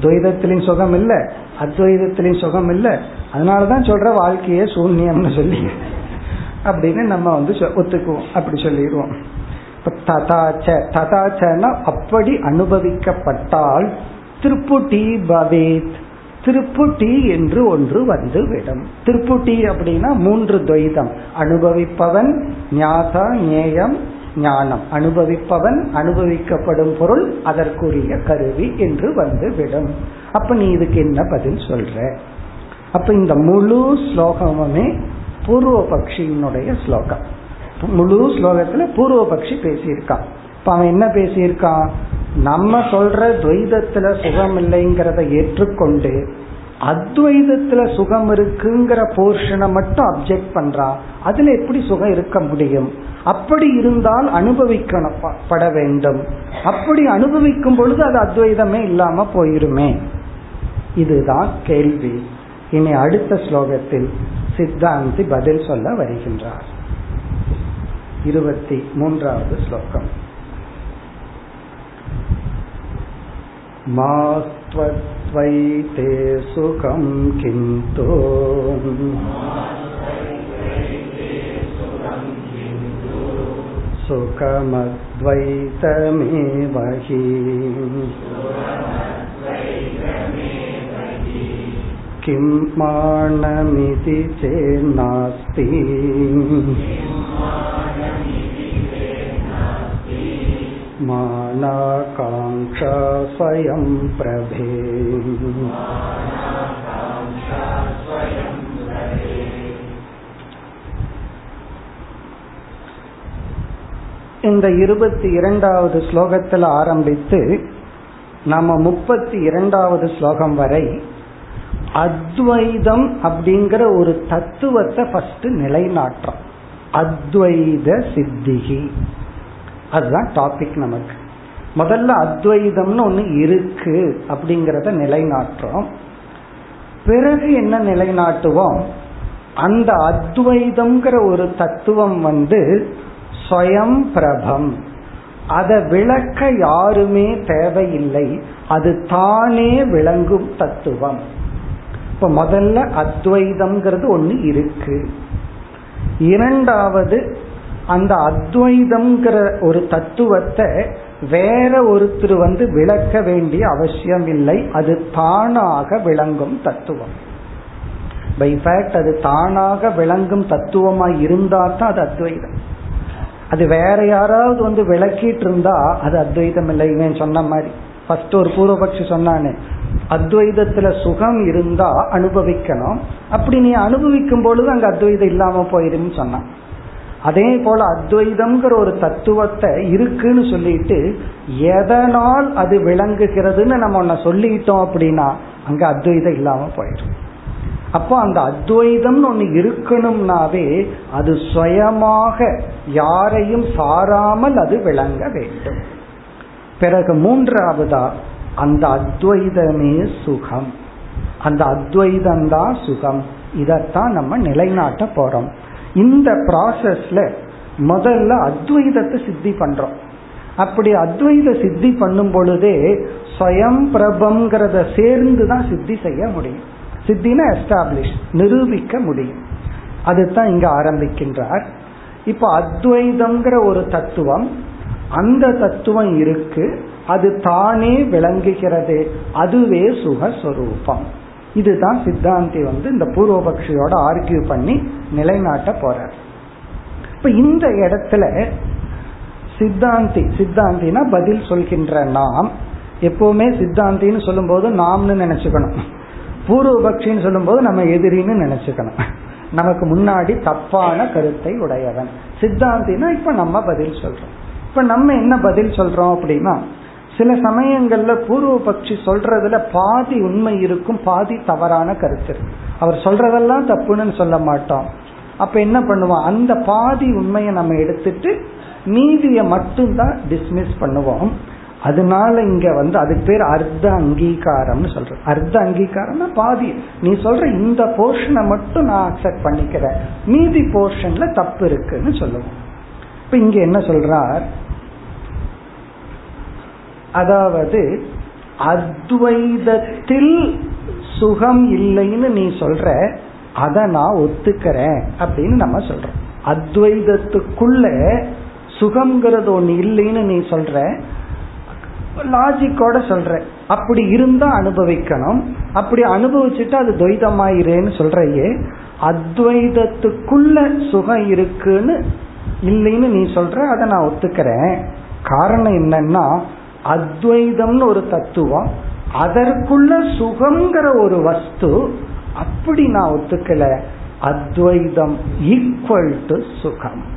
துவைதத்திலையும் சுகம் இல்லை அத்வைதத்திலையும் சுகம் இல்லை. அதனாலதான் சொல்ற வாழ்க்கையே சூன்யம்னு சொல்லி. அப்படின்னு நம்ம வந்து ஒத்துக்குவோம். அப்படி சொல்லிடுவோம். ததாச்ச ததாச்சனா அப்படி அனுபவிக்கப்பட்டால் திருப்புட்டி பவேத். திருப்புட்டி என்று ஒன்று வந்து விடும் திருப்புட்டி அப்படின்னா மூன்று துவைதம். அனுபவிப்பவன் ஞாதா ஞேயம் ஞானம். அனுபவிப்பவன் அனுபவிக்கப்படும் பொருள் அதற்குரிய கருவி என்று வந்து விடும் அப்ப நீ இதுக்கு என்ன பதில் சொல்ற? அப்ப இந்த முழு ஸ்லோகமுமே பூர்வ பக்ஷியினுடைய ஸ்லோகம். முழு ஸ்லோகத்துல பூர்வ பக்ஷி பேசியிருக்கான். இப்ப அவன் என்ன பேசியிருக்கான்? நம்ம சொல்ற துவைதத்துல சுகம் இல்லைங்கிறத ஏற்றுக்கொண்டு அத்வைதத்துல சுகம் இருக்குங்கிற போர்ஷனை மட்டும் அப்செக்ட் பண்றான் அதுல எப்படி சுகம் இருக்க முடியும்? அப்படி இருந்தால் அனுபவிக்கணும் பட வேண்டும். அப்படி அனுபவிக்கும் பொழுது அது அத்வைதமே இல்லாம போயிருமே. இதுதான் கேள்வி. இனி அடுத்த ஸ்லோகத்தில் சித்தாந்தி பதில் சொல்ல வருகின்றார். இருபத்தி மூன்றாவது ஸ்லோகம். மாத்வத்வைதே சுகம் கிந்தோ. சுகமத்வைதமேவஹி. किं मानमिति चेन्नास्ति मानाकाङ्क्षा स्वयं प्रभे இந்த இருபத்தி இரண்டாவது ஸ்லோகத்தில் ஆரம்பித்து நம்ம முப்பத்தி இரண்டாவது ஸ்லோகம் வரை அத்வைதம் அப்படிங்கிற ஒரு தத்துவத்தை ஃபர்ஸ்ட் நிலைநாட்டுறோம். அத்வைத சித்திகி. அதுதான் டாபிக் நமக்கு. முதல்ல அத்வைதம்னு ஒன்று இருக்கு அப்படிங்கிறத நிலைநாட்டுறோம். பிறகு என்ன நிலைநாட்டுவோம்? அந்த அத்வைதம்ங்கிற ஒரு தத்துவம் வந்து ஸ்வயம் பிரபம். அதை விளக்க யாருமே தேவையில்லை. அது தானே விளங்கும் தத்துவம். இப்ப முதல்ல அத்வைதம்ங்கிறது ஒண்ணு இருக்கு. இரண்டாவது அந்த அத்வைதம்ங்கிற ஒரு தத்துவத்தை வேற ஒருத்தர் வந்து விளக்க வேண்டிய அவசியம் இல்லை அது தானாக விளங்கும் தத்துவம். பை ஃபேக்ட் அது தானாக விளங்கும் தத்துவமா இருந்தா தான் அது அத்வைதம். அது வேற யாராவது வந்து விளக்கிட்டு இருந்தா அது அத்வைதம் இல்லை இவன் சொன்ன மாதிரி. ஃபர்ஸ்ட் ஒரு பூர்வபக்ஷி சொன்னானே அத்வைதத்துல சுகம் இருந்தா அனுபவிக்கணும். அப்படி நீ அனுபவிக்கும் பொழுது அங்க அத்வைதம் இல்லாம போயிருன்னு சொன்னான். அதே போல அத்வைதம்ங்கிற ஒரு தத்துவத்தை இருக்குன்னு சொல்லிட்டு எதனால் அது விளங்குகிறதுன்னு நம்ம ஒன்ன சொல்லிட்டோம் அப்படின்னா அங்க அத்வைதம் இல்லாம போயிடும். அப்போ அந்த அத்வைதம்னு ஒன்று இருக்கணும்னாவே அது சுயமாக யாரையும் சாராமல் அது விளங்க வேண்டும். பிறகு மூன்றாவதா? அந்த அத்வைதமே சுகம். அந்த அத்வைதம் தான் சுகம். இதத்தான் நம்ம நிலைநாட்ட போறோம். இந்த ப்ராசஸ்ல முதல்ல அத்வைதத்தை சித்தி பண்றோம். அப்படி அத்வைத சித்தி பண்ணும் பொழுதே ஸ்வயம் பிரபங்கிறத சேர்ந்து தான் சித்தி செய்ய முடியும். சித்தினா எஸ்டாப்ளிஷ் நிரூபிக்க முடியும். அதுதான் இங்க ஆரம்பிக்கின்றார். இப்ப அத்வைதம்ங்கிற ஒரு தத்துவம் அந்த தத்துவம் இருக்கு அது தானே விளங்குகிறது. அதுவே சுகஸ்வரூபம். இதுதான் சித்தாந்தி வந்து இந்த பூர்வபக்ஷியோட ஆர்கியூ பண்ணி நிலைநாட்ட போறார். இப்ப இந்த இடத்துல சித்தாந்தி சித்தாந்தினா பதில் சொல்கின்ற நாம் எப்பவுமே சித்தாந்தின்னு சொல்லும் போது நாம்னு நினைச்சுக்கணும். பூர்வபக்ஷின்னு சொல்லும் போது நம்ம எதிரின்னு நினைச்சுக்கணும். நமக்கு முன்னாடி தப்பான கருத்தை உடையவன். சித்தாந்தினா இப்ப நம்ம பதில் சொல்றோம். இப்ப நம்ம என்ன பதில் சொல்றோம் அப்படின்னா சில சமயங்கள்ல பூர்வ பட்சி சொல்றதுல பாதி உண்மை இருக்கும் பாதி தவறான கருத்து அவர் சொல்றதெல்லாம் தப்புன்னு சொல்ல மாட்டோம். அப்ப என்ன பண்ணுவோம்? அந்த பாதி உண்மையை நம்ம எடுத்துட்டு மீதிய மட்டும்தான் டிஸ்மிஸ் பண்ணுவோம். அதனால இங்க வந்து அதுக்கு பேர் அர்த்த அங்கீகாரம்னு சொல்றோம். அர்த்த அங்கீகாரம்னா பாதி. நீ சொல்ற இந்த போர்ஷனை மட்டும் நான் அக்செப்ட் பண்ணிக்கிறேன். மீதி போர்ஷன்ல தப்பு இருக்குன்னு சொல்லுவோம். இப்ப இங்க என்ன சொல்றார்? அதாவது அத்வைதத்தில் சுகம் இல்லைன்னு நீ சொல்ற அத நான் ஒத்துக்கிறேன் அப்படின்னு நம்ம சொல்றோம். அத்வைதத்துக்குள்ள சுகம்ங்கிறது ஒன்று இல்லைன்னு நீ சொல்ற லாஜிக்கோட சொல்ற. அப்படி இருந்தா அனுபவிக்கணும். அப்படி அனுபவிச்சுட்டு அது துவைதமாயிரேன்னு சொல்றையே. அத்வைதத்துக்குள்ள சுகம் இருக்குன்னு இல்லைன்னு நீ சொல்ற அதை நான் ஒத்துக்கிறேன். காரணம் என்னன்னா அத்வைதம்னு ஒரு தத்துவம் அதற்குள்ள சுகங்கிற ஒரு வஸ்து அப்படி நான் ஒத்துக்கல. அத்வைதம் ஈக்குவல் டு சுகம்.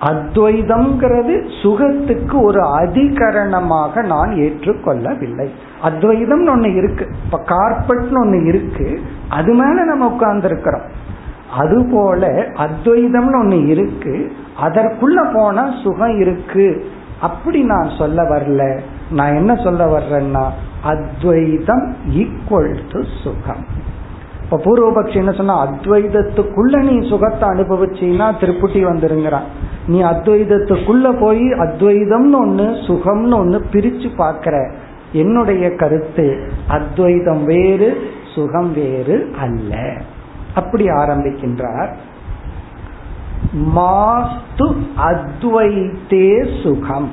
அத்வைதம்ங்கிறது சுகத்துக்கு ஒரு அதிகரணமாக நான் ஏற்றுக்கொள்ளவில்லை. அத்வைதம் ஒன்று இருக்கு. இப்ப கார்பெட்னு ஒன்று இருக்கு. அது மேல நம்ம உட்கார்ந்துருக்கிறோம். அதுபோல அத்வைதம்னு ஒன்று இருக்கு. அதற்குள்ள போனா சுகம் இருக்கு. அப்படி நான் சொல்ல வரல. நான் என்ன சொல்ல வர்றேன்னா அத்வைதம் ஈக்குவல் டு சுகம். இப்ப பூர்வபக்ஷி என்ன சொன்னா அத்வைதத்துக்குள்ள நீ சுகத்தை அனுபவிச்சீன்னா திருப்புட்டி வந்துருங்கிறான். நீ அத்வைதத்துக்குள்ள போய் அத்வைதம்னு ஒண்ணு சுகம்னு ஒண்ணு பிரிச்சு பாக்கிற என்னுடைய கருத்து அத்வைதம் வேறு சுகம் வேறு அல்ல. அப்படி ஆரம்பிக்கின்றார் மாஸ்து அத்வைத்தே சுகம்.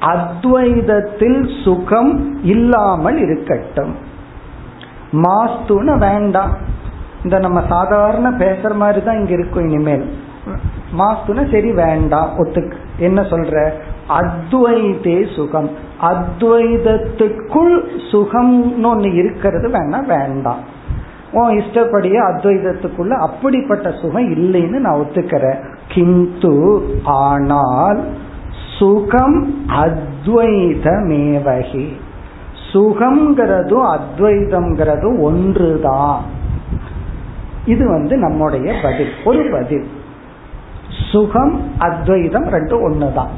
அத்வைதத்தில் சுகம் இல்லாமல் இருக்கட்டும். மாஸ்துன்னு வேண்டாம். இந்த நம்ம சாதாரண பேசுற மாதிரி தான் இங்க இருக்கும் இனிமேல். மாஸ்துன்னா சரி வேண்டாம் ஒத்துக்கு என்ன சொல்ற? அத்வைதே சுகம். அத்வைதத்துக்குள் சுகம்னு ஒண்ணு இருக்கிறது வேணா வேண்டாம். உன் இஷ்டப்படியே அத்வைதத்துக்குள்ள அப்படிப்பட்ட சுகம் இல்லைன்னு நான் ஒத்துக்கிறேன். கிந்து ஆனால் சுகம் அத்வைதமேவகி. சுகம்ங்கிறதும் அத்வைதம்ங்கிறதும் ஒன்றுதான். இது வந்து நம்முடைய பதில். ஒரு பதில். சுகம் அத்வைதம் ரெண்டும் ஒண்ணுதான்.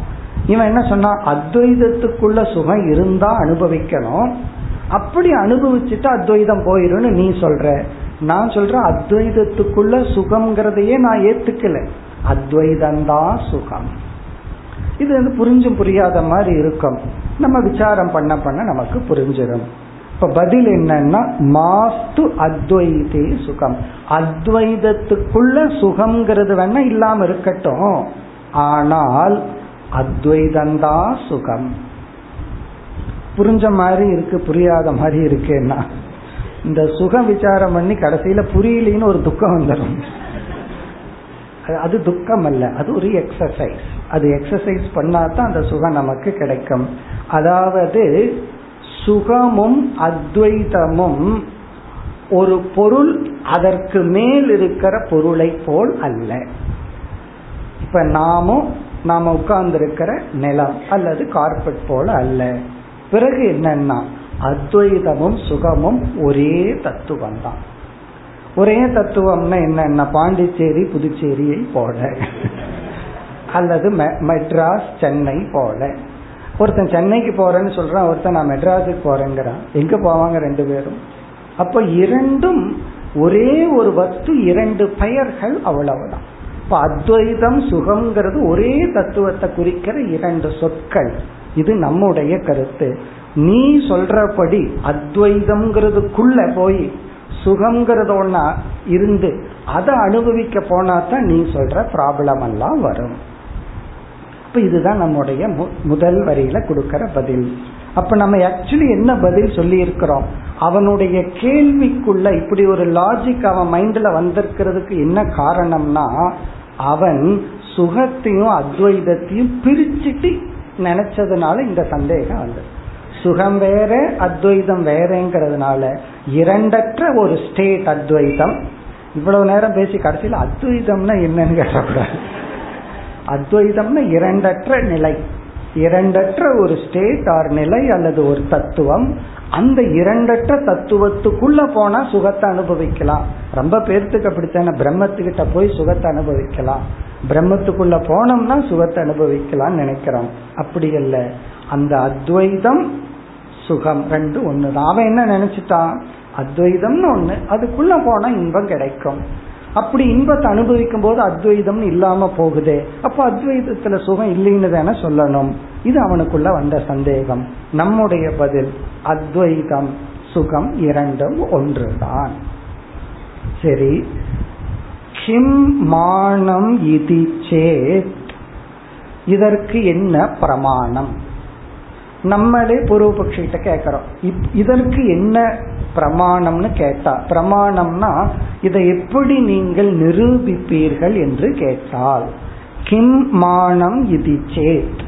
இவன் என்ன சொன்னா அத்வைதத்துக்குள்ள சுகம் இருந்தா அனுபவிக்கணும். அப்படி அனுபவிச்சுட்டு அத்வைதம் போயிரும்னு நீ சொல்ற. நான் சொல்றேன் அத்வைதத்துக்குள்ள சுகம்ங்கிறதையே நான் ஏத்துக்கல. அத்வைதந்தான் சுகம். இது வந்து புரிஞ்சும் புரியாத மாதிரி இருக்கும். நம்ம விசாரம் பண்ண பண்ண நமக்கு புரிஞ்சிடும் இப்ப பதில் என்னன்னா மாஸ்து அத்வைதே சுகம். அத்வைதத்துக்குள்ள சுகம்ங்கிறது வேணா இல்லாம இருக்கட்டும். ஆனால் அத்வைதந்தா சுகம். புரிஞ்ச மாதிரி இருக்கு புரியாத மாதிரி இருக்குன்னா இந்த சுகம் விசாரம் பண்ணி கடைசியில புரியலின்னு ஒரு துக்கம் வந்துடும் அது துக்கம் அல்ல அது ஒரு எக்ஸசைஸ் அது எக்ஸசைஸ் பண்ணாதான் அந்த சுகம் நமக்கு கிடைக்கும். அதாவது சுகமும் அத்வைதமும் ஒரு பொருள் அதற்கு மேல் இருக்கிற பொருளை போல் அல்ல. இப்ப நாமும் நாம உட்கார்ந்து இருக்கிற நிலம் அல்லது கார்பெட் போல அல்ல. பிறகு என்னன்னா அத்வைதமும் சுகமும் ஒரே தத்துவம் தான் ஒரே தத்துவம்னா என்னன்னா பாண்டிச்சேரி புதுச்சேரியை போல. அல்லது மெட்ராஸ் சென்னை போல. ஒருத்தன் சென்னைக்கு போறேன்னு சொல்றான் ஒருத்தன் நான் மெட்ராஸுக்கு போறேங்கிறான். எங்க போவாங்க ரெண்டு பேரும்? அப்ப இரண்டும் ஒரே ஒரு வஸ்து இரண்டு பெயர்கள் அவ்வளவுதான். இப்ப அத்வைதம் சுகம்ங்கிறது ஒரே தத்துவத்தை குறிக்கிற இரண்டு சொற்கள். இது நம்முடைய கருத்து. நீ சொல்றபடி அத்வைதம்ங்கிறதுக்குள்ள போய் சுகம்ங்கிறது ஒன்னா இருந்து அதை அனுபவிக்க போனா தான் நீ சொல்ற ப்ராப்ளம் எல்லாம் வரும். இப்ப இதுதான் நம்முடைய முதல் வரியில கொடுக்கற பதில். அப்ப நம்ம ஆக்சுவலி என்ன பதில் சொல்லி இருக்கிறோம் அவனுடைய கேள்விக்குள்ள இப்படி ஒரு லாஜிக் அவன் மைண்ட்ல வந்திருக்கிறதுக்கு என்ன காரணம்னா அவன் சுகத்தையும் அத்வைதத்தையும் பிரிச்சுட்டு நினைச்சதுனால இந்த சந்தேகம் வந்தது. சுகம் வேற அத்வைதம் வேறங்கிறதுனால இரண்டற்ற ஒரு ஸ்டேட் அத்வைதம். இவ்வளவு நேரம் பேசி கடைசியில் அத்வைதம்னா என்னன்னு கேட்டக்கூடாது. அத்வைதம்னா இரண்டற்ற நிலை. இரண்டற்ற ஒரு ஸ்டேட் ஆர் நிலை அல்லது ஒரு தத்துவம். அந்த இரண்டற்ற தத்துவத்துக்குள்ள போனா சுகத்தை அனுபவிக்கலாம். ரொம்ப பேர்த்துக்கு அப்படித்தான? பிரம்மத்துக்கிட்ட போய் சுகத்தை அனுபவிக்கலாம். பிரம்மத்துக்குள்ள போனோம்னா சுகத்தை அனுபவிக்கலாம் நினைக்கிறோம். அப்படி அல்ல அந்த அத்வைதம் சுகம் ரெண்டு ஒண்ணுதான். அவன் என்ன நினைச்சிட்டான்? அத்வைதம்னு ஒண்ணு. அதுக்குள்ள போனா இன்பம் கிடைக்கும். அப்படி இன்பத்தை அனுபவிக்கும் போது அத்வைதம் இல்லாம போகுதே. அப்போ அத்வைதத்துல சுகம் இல்லைன்னு தானே சொல்லணும். இது அவனுக்குள்ள வந்த சந்தேகம். நம்முடைய பதில் அத்வைதம் சுகம் இரண்டும் ஒன்றுதான். சரி. கிம் மானம் இது சேத். இதற்கு என்ன பிரமாணம்? நம்மளே பூர்வபக்ஷிட்ட கேட்கிறோம். இதற்கு என்ன பிரமாணம்னு கேட்டா பிரமாணம்னா இதை எப்படி நீங்கள் நிரூபிப்பீர்கள் என்று கேட்டால் கிம் மானம் இது சேத்.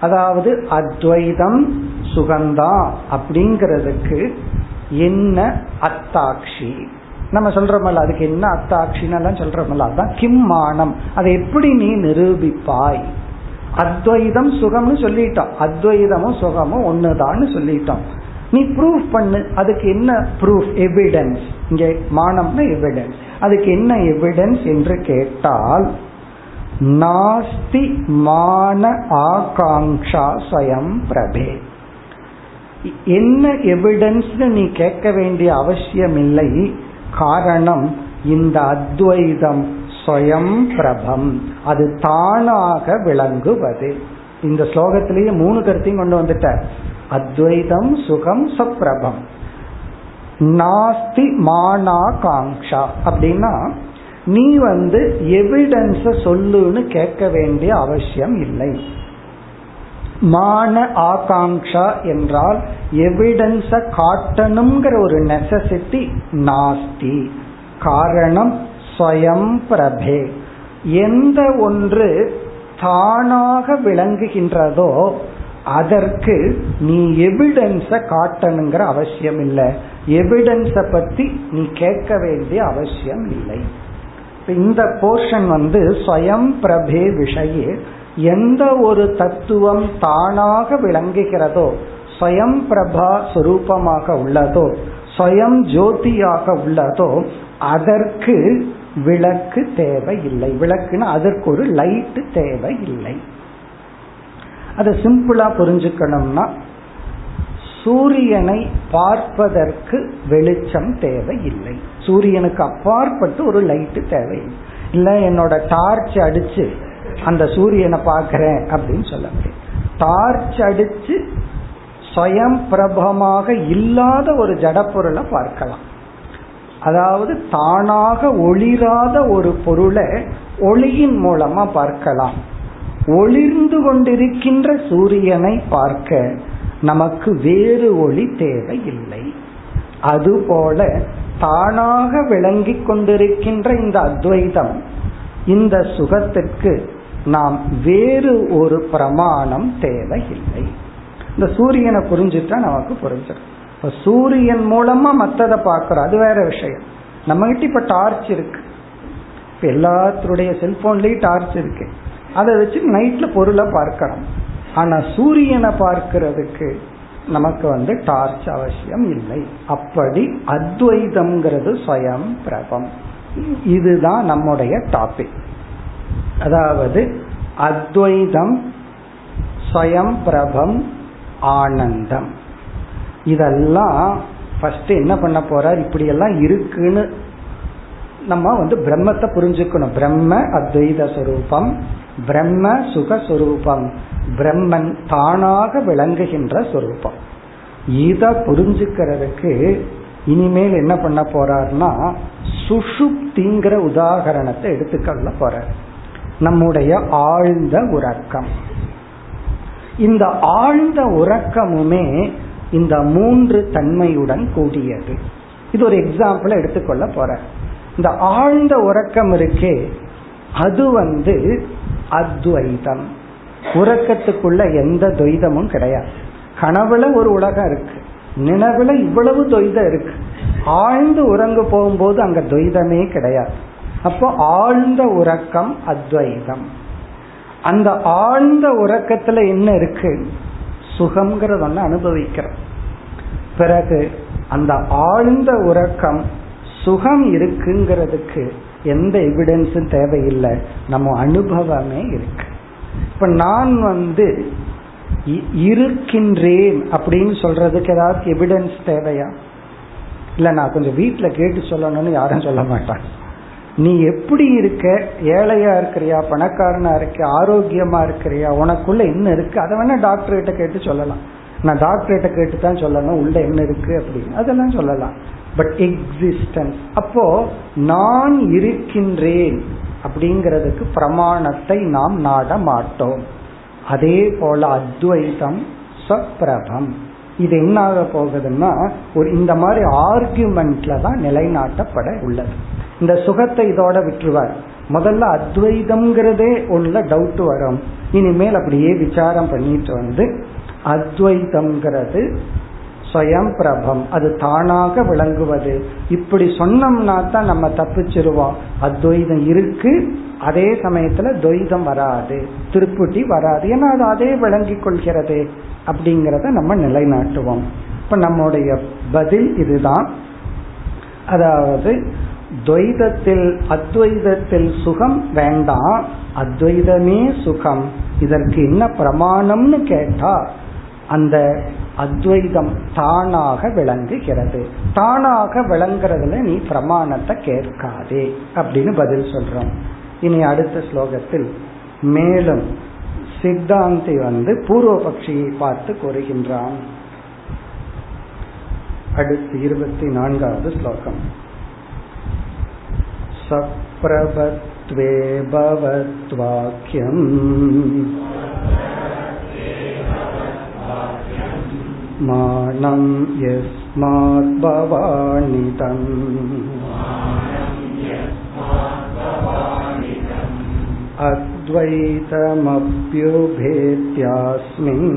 அதாவது அத்வைதம் சுகந்தா அப்படிங்கிறதுக்கு என்ன அத்தாட்சி? நம்ம சொல்றோமல்ல அதுக்கு என்ன அத்தாட்சின்னு சொல்றோமல்ல அதான் கிம் மானம் அதை எப்படி நீ நிரூபிப்பாய்? அத்வைதம் சுகம்னு சொல்லிட்டோம். அத்வைதமும் சுகமும் ஒண்ணுதான்னு சொல்லிட்டோம். நீ ப்ரூஃப் பண்ணு. அதுக்கு என்ன ப்ரூஃப் எவிடன்ஸ் இங்க மானம்னா எவிடன்ஸ் அதுக்கு என்ன எவிடன்ஸ் என்று கேட்டால் நாஸ்தி மான ஆகாங்ஷா ஸ்வயம் பிரபே. என்ன எவிடன்ஸ் நீ கேட்க வேண்டிய அவசியம் இல்லை காரணம் இந்த அத்வைதம் ஸ்வயம் பிரபம். அது தானாக விளங்குவது. இந்த ஸ்லோகத்திலேயே மூணு கருத்தையும் கொண்டு வந்துட்டார். அத்வைதம் சுகம் சப்ரபம். நாஸ்தி மானா காங்ஷா அப்படின்னா நீ வந்து எவிடன்ஸ சொல்லுன்னு கேட்க வேண்டிய அவசியம் இல்லை. மான ஆகாங்ஷா என்றால் எவிடன்ஸ காட்டணுங்கிற ஒரு நெசசிட்டி நாஸ்தி. காரணம் ஸ்வயம் பிரபே. எந்த ஒன்று தானாக விளங்குகின்றதோ அதற்கு நீ எவிடன்ஸ காட்டணுங்கிற அவசியம் இல்லை. எவிடன்ஸ பத்தி நீ கேட்க வேண்டிய அவசியம் இல்லை. இந்த போர்ஷன் வந்து ஸ்வயம் பிரபே விஷய எந்த ஒரு தத்துவம் தானாக விளங்குகிறதோ ஸ்வயம் பிரபா சுரூபமாக உள்ளதோ ஸ்வயம் ஜோதியாக உள்ளதோ அதற்கு விளக்கு தேவை இல்லை விளக்குன்னு அதற்கு ஒரு லைட் தேவை இல்லை அதை சிம்பிளா புரிஞ்சுக்கணும்னா சூரியனை பார்ப்பதற்கு வெளிச்சம் தேவை இல்லை சூரியனுக்கு அப்பாற்பட்டு ஒரு லைட்டு தேவை இல்லை என்னோட டார்ச் அடிச்சு அந்த சூரியனை பார்க்கிறேன் அப்படின்னு சொல்ல முடியும் டார்ச் அடிச்சு ஸ்வயம் பிரபமாக இல்லாத ஒரு ஜடப்பொருளை பார்க்கலாம். அதாவது தானாக ஒளிராத ஒரு பொருளை ஒளியின் மூலமா பார்க்கலாம். ஒளிர்ந்து கொண்டிருக்கின்ற சூரியனை பார்க்க நமக்கு வேறு ஒளி தேவையில்லை. அதுபோல தானாக விளங்கி கொண்டிருக்கின்ற இந்த அத்வைதம் இந்த சுகத்திற்கு நாம் வேறு ஒரு பிரமாணம் தேவையில்லை. இந்த சூரியனை புரிஞ்சுட்டா நமக்கு புரிஞ்சிடும். இப்ப சூரியன் மூலமா மத்ததை பாக்குறோம் அது வேற விஷயம். நம்ம கிட்ட இப்ப டார்ச் இருக்கு. இப்ப எல்லாத்துடைய செல்போன்லயும் டார்ச் இருக்கு. அதை வச்சு நைட்ல பொருளை பார்க்கணும் ஆனா சூரியனை பார்க்கிறதுக்கு நமக்கு வந்து டார்ச் அவசியம் இல்லை. அப்படி அத்வைதம்ங்கிறது ஸ்வயம் பிரபம். இதுதான் நம்முடைய டாபிக் அதாவது அத்வைதம் ஸ்வயம் பிரபம் ஆனந்தம். இதெல்லாம் ஃபர்ஸ்ட் என்ன பண்ண போறார்? இப்படி எல்லாம் இருக்குன்னு நம்ம வந்து பிரம்மத்தை புரிஞ்சுக்கணும். பிரம்ம அத்வைத சுரூபம் பிரம்ம சுகஸ்வரூபம் பிரம்மன் தானாக விளங்குகின்ற சொரூபம். இத புரிஞ்சுக்கிறதுக்கு இனிமேல் என்ன பண்ண போறார்னா சுஷுப்திங்கிற உதாகரணத்தை எடுத்துக்கொள்ள போறார். நம்முடைய ஆழ்ந்த உறக்கம். இந்த ஆழ்ந்த உறக்கமுமே இந்த மூன்று தன்மையுடன் கூடியது. இது ஒரு எக்ஸாம்பிள் எடுத்துக்கொள்ள போற இந்த ஆழ்ந்த உறக்கம் இருக்கே அது வந்து அத்வைதம். உறக்கத்துக்குள்ள எந்த துவைதமும் கிடையாது. கனவுல ஒரு உலகம் இருக்கு. நினைவுல இவ்வளவு துவைதம் இருக்கு. ஆழ்ந்து உறங்க போகும்போது அங்க துவைதமே கிடையாது. அப்போ ஆழ்ந்த உறக்கம் அத்வைதம். அந்த ஆழ்ந்த உறக்கத்துல என்ன இருக்கு? சுகம்ங்கிறத ஒன்று அனுபவிக்கிறோம். பிறகு அந்த ஆழ்ந்த உறக்கம் சுகம் இருக்குங்கிறதுக்கு எந்த எவிடன்ஸும் தேவையில்லை. நம்ம அனுபவமே இருக்கு. இப்ப நான் வந்து இருக்கின்றேன் அப்படின்னு சொல்றதுக்கு ஏதாவது எவிடன்ஸ் தேவையா? இல்ல நான் கொஞ்சம் வீட்டில் கேட்டு சொல்லணும்னு யாரும் சொல்ல மாட்டாங்க. நீ எப்படி இருக்க? ஏழையா இருக்கிறியா? பணக்காரனா இருக்க ஆரோக்கியமா இருக்கிறியா? உனக்குள்ள என்ன இருக்கு? அதை வேணா டாக்டர் கிட்ட கேட்டு சொல்லலாம். நான் டாக்டர் கிட்ட கேட்டு தான் சொல்லணும். உள்ள என்ன இருக்கு அப்படின்னு. அதெல்லாம் சொல்லலாம். பட் எக்ஸிஸ்டன்ஸ் அப்போ நான் இருக்கின்றேன் அப்படிங்கிறதுக்கு பிரமாணத்தை நாம் நாட மாட்டோம். அதே போல அத்வைதம் சப்பிரபம் இது என்ன ஆக போகுதுன்னா ஒரு இந்த மாதிரி ஆர்குமெண்ட்ல தான் நிலைநாட்டப்பட உள்ளது. இந்த சுகத்தை இதோட விட்டுருவார். முதல்ல அத்வைதம்ங்கிறதே உள்ள டவுட் வரும். இனிமேல் அப்படியே விசாரம் பண்ணிட்டு வந்து அத்வைதம்ங்கிறது ஸ்வயம் பிரபம். அது தானாக விளங்குவது. இப்படி சொன்னோம்னா தான் நம்ம தப்பிச்சிருவோம். அத்வைதம் இருக்கு அதே சமயத்துல துவைதம் வராது திருப்புட்டி வராது. ஏன்னா அது அதே விளங்கி கொள்கிறது அப்படிங்கிறத நம்ம நிலைநாட்டுவோம். இப்ப நம்முடைய பதில் இதுதான். அதாவது துவைதத்தில் அத்வைதத்தில் சுகம் வேண்டாம். அத்வைதமே சுகம். இதற்கு என்ன பிரமாணம்னு கேட்டா அந்த அத்வைதம் தானாக விளங்குகிறது. தானாக விளங்குறதுல நீ பிரமாணத்தை கேட்காதே அப்படின்னு பதில் சொல்றோம். இனி அடுத்த ஸ்லோகத்தில் மேலும் சித்தாந்தி வந்து பூர்வ பட்சியை பார்த்து கூறுகின்றான். அடுத்து இருபத்தி நான்காவது ஸ்லோகம். सप्रभत्वे भवत्वाख्यम् भवद्वाक्यम् मानं यस्माद्भवानितम् अद्वैतमप्युभेत्यास्मिन्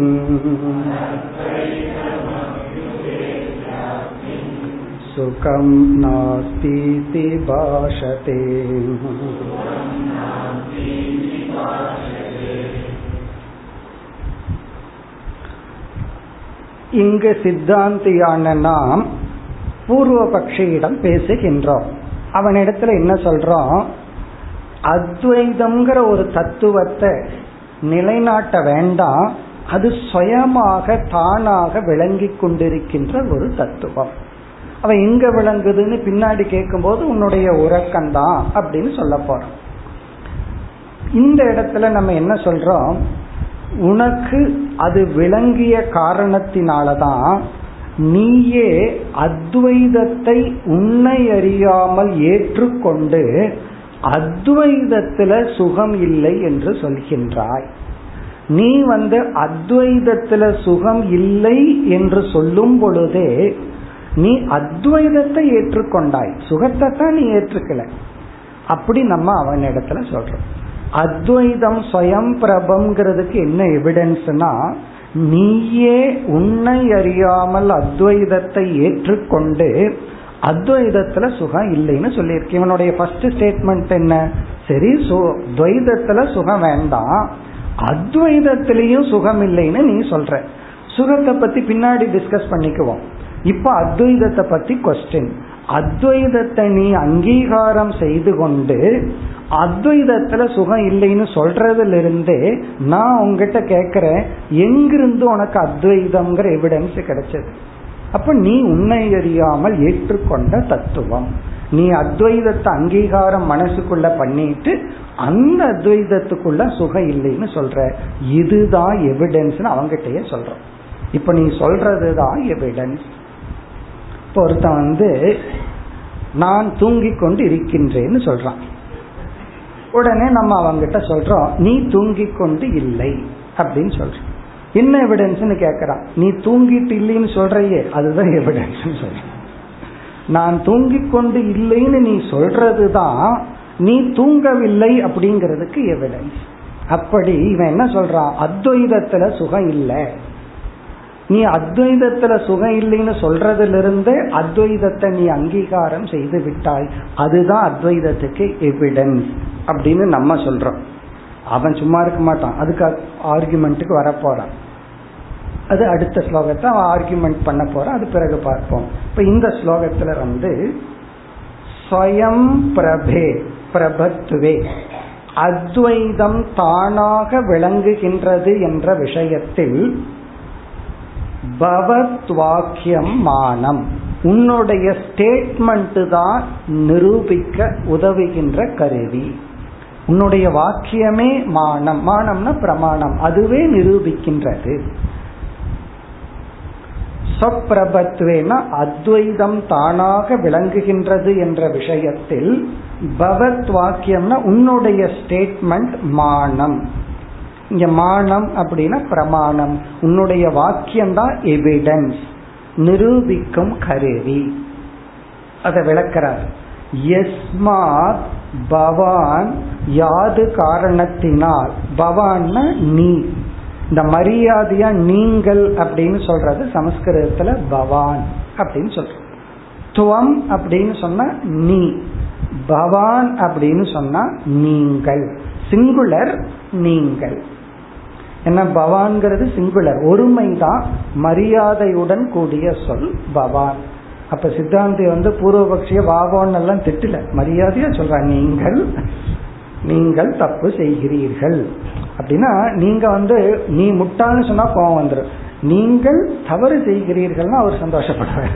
सुखं नास्तीति भाषते இங்கு சித்தாந்தியான நாம் பூர்வபக்ஷியிடம் பேசுகின்றோம் அவனிடத்துல என்ன சொல்றோம் அத்வைதம்ங்கிற ஒரு தத்துவத்தை நிலைநாட்ட வேண்டாம் அது சுயமாக தானாக விளங்கி கொண்டிருக்கின்ற ஒரு தத்துவம் அவன் எங்க விளங்குதுன்னு பின்னாடி கேட்கும்போது உன்னுடைய உறக்கம்தான் அப்படின்னு சொல்ல போறோம். இந்த இடத்துல நம்ம என்ன சொல்றோம்? உனக்கு அது விளங்கிய காரணத்தினாலதான் நீயே அத்வைதத்தை உன்னை அறியாமல் ஏற்றுக்கொண்டு அத்வைதத்துல சுகம் இல்லை என்று சொல்கின்றாய். நீ வந்து அத்வைதத்துல சுகம் இல்லை என்று சொல்லும் பொழுதே நீ அத்வைதத்தை ஏற்றுக்கொண்டாய். சுகத்தை தான் நீ ஏற்றுக்கல. அப்படி நம்ம அவன் இடத்துல சொல்றோம். அத்வைதம் ஸ்வயம் பிரபம்ங்கிறதுக்கு என்ன எவிடன்ஸ்னா நீயே உன்னை அறியாமல் அத்வைதத்தை ஏற்றுக்கொண்டு அத்வைதத்துல சுகம் இல்லைன்னு சொல்லியிருக்கு. இவனுடைய ஃபர்ஸ்ட் ஸ்டேட்மெண்ட் என்ன? சரி துவைதத்துல சுகம் வேண்டாம். அத்வைதத்திலையும் சுகம் இல்லைன்னு நீ சொல்ற. சுகத்தை பத்தி பின்னாடி டிஸ்கஸ் பண்ணிக்குவோம். இப்ப அத்வைதத்தை பத்தி கொஸ்டின் அத்வைதத்தை நீ அங்கீகாரம் செய்து கொண்டு அத்வைதத்துல சுகம் இல்லைன்னு சொல்றதுல இருந்தே நான் உங்ககிட்ட கேக்குறேன் எங்கிருந்து உனக்கு அத்வைதம்ங்கிற எவிடன்ஸ் கிடைச்சது? அப்ப நீ உன்னை அறியாமல் ஏற்றுக்கொண்ட தத்துவம். நீ அத்வைதத்தை அங்கீகாரம் மனசுக்குள்ள பண்ணிட்டு அந்த அத்வைதத்துக்குள்ள சுகம் இல்லைன்னு சொல்ற. இதுதான் எவிடன்ஸ் அவங்கிட்டயே சொல்றோம். இப்ப நீ சொல்றதுதான் எவிடன்ஸ் இப்போ ஒருத்தன் வந்து நான் தூங்கிக் கொண்டு இருக்கின்றேன்னு சொல்றான். உடனே நம்ம அவங்கிட்ட சொல்றோம் நீ தூங்கிக் கொண்டு இல்லை அப்படின்னு சொல்றோம். என்ன எவிடன்ஸ்னு கேக்குறான். நீ தூங்கிட்டு இல்லைன்னு சொல்றையே அதுதான் எவிடன்ஸ் சொல்றேன். நான் தூங்கிக் கொண்டு இல்லைன்னு நீ சொல்றதுதான் நீ தூங்கவில்லை அப்படிங்கிறதுக்கு எவிடன்ஸ் அப்படி இவன் என்ன சொல்றான்? அத்வைதத்துல சுகம் இல்லை. நீ அத்வைதத்துல சுகம் இல்லைன்னு சொல்றதிலிருந்து அத்வைதத்தை நீ அங்கீகாரம் செய்து விட்டாய். அதுதான் அத்வைதத்துக்கு எவிடன்ஸ் அப்படின்னு நம்ம சொல்றோம். அவன் சும்மா இருக்க மாட்டான். அதுக்கு ஆர்குமெண்ட்டுக்கு வரப்போறான். அது அடுத்த ஸ்லோகத்தை அவன் ஆர்குமெண்ட் பண்ண போறான். அது பிறகு பார்ப்போம். இப்ப இந்த ஸ்லோகத்துல வந்து ஸ்வயம் பிரபே பிரபத்துவே அத்வைதம் தானாக விளங்குகின்றது என்ற விஷயத்தில் பவத்வாக்கியம் மானம். உன்னுடைய ஸ்டேட்மெண்ட் தான் நிரூபிக்க உதவுகின்ற கருவி. உன்னுடைய வாக்கியமே மானம். மானம்னா பிரமாணம். அதுவே நிரூபிக்கின்றது. சொப்பிரபத்வேனா அத்வைதம் தானாக விளங்குகின்றது என்ற விஷயத்தில் பவத் வாக்கியம்னா உன்னுடைய ஸ்டேட்மெண்ட் மானம். இங்க மானம் அப்படின்னா பிரமாணம். உன்னுடைய வாக்கியம் தான் எவிடன்ஸ் நிரூபிக்கும் கருவி. அதை விளக்கிறார். எஸ்மாத் பவான் யாது காரணத்தினால். பவான்னா நீ. இந்த மரியாதையா நீங்கள் அப்படின்னு சொல்றது சமஸ்கிருதத்துல பவான் அப்படின்னு சொல்ற துவம் அப்படின்னு சொன்னா நீ. பவான் அப்படின்னு சொன்னா நீங்கள். சிங்குலர் நீங்கள். என்ன பவான்கிறது சிங்குலர் ஒருமைதான் மரியாதையுடன் கூடிய சொல் பவான். அப்ப சித்தாந்தி வந்து பூர்வபக்ஷிய வாவோன்னு எல்லாம் திட்டல. மரியாதையா சொல்ற நீங்கள் நீங்கள் தப்பு செய்கிறீர்கள். அப்படின்னா நீங்க வந்து நீ முட்டான்னு சொன்னா கோவம் வந்துடும் நீங்கள் தவறு செய்கிறீர்கள்னா அவர் சந்தோஷப்படுவார்.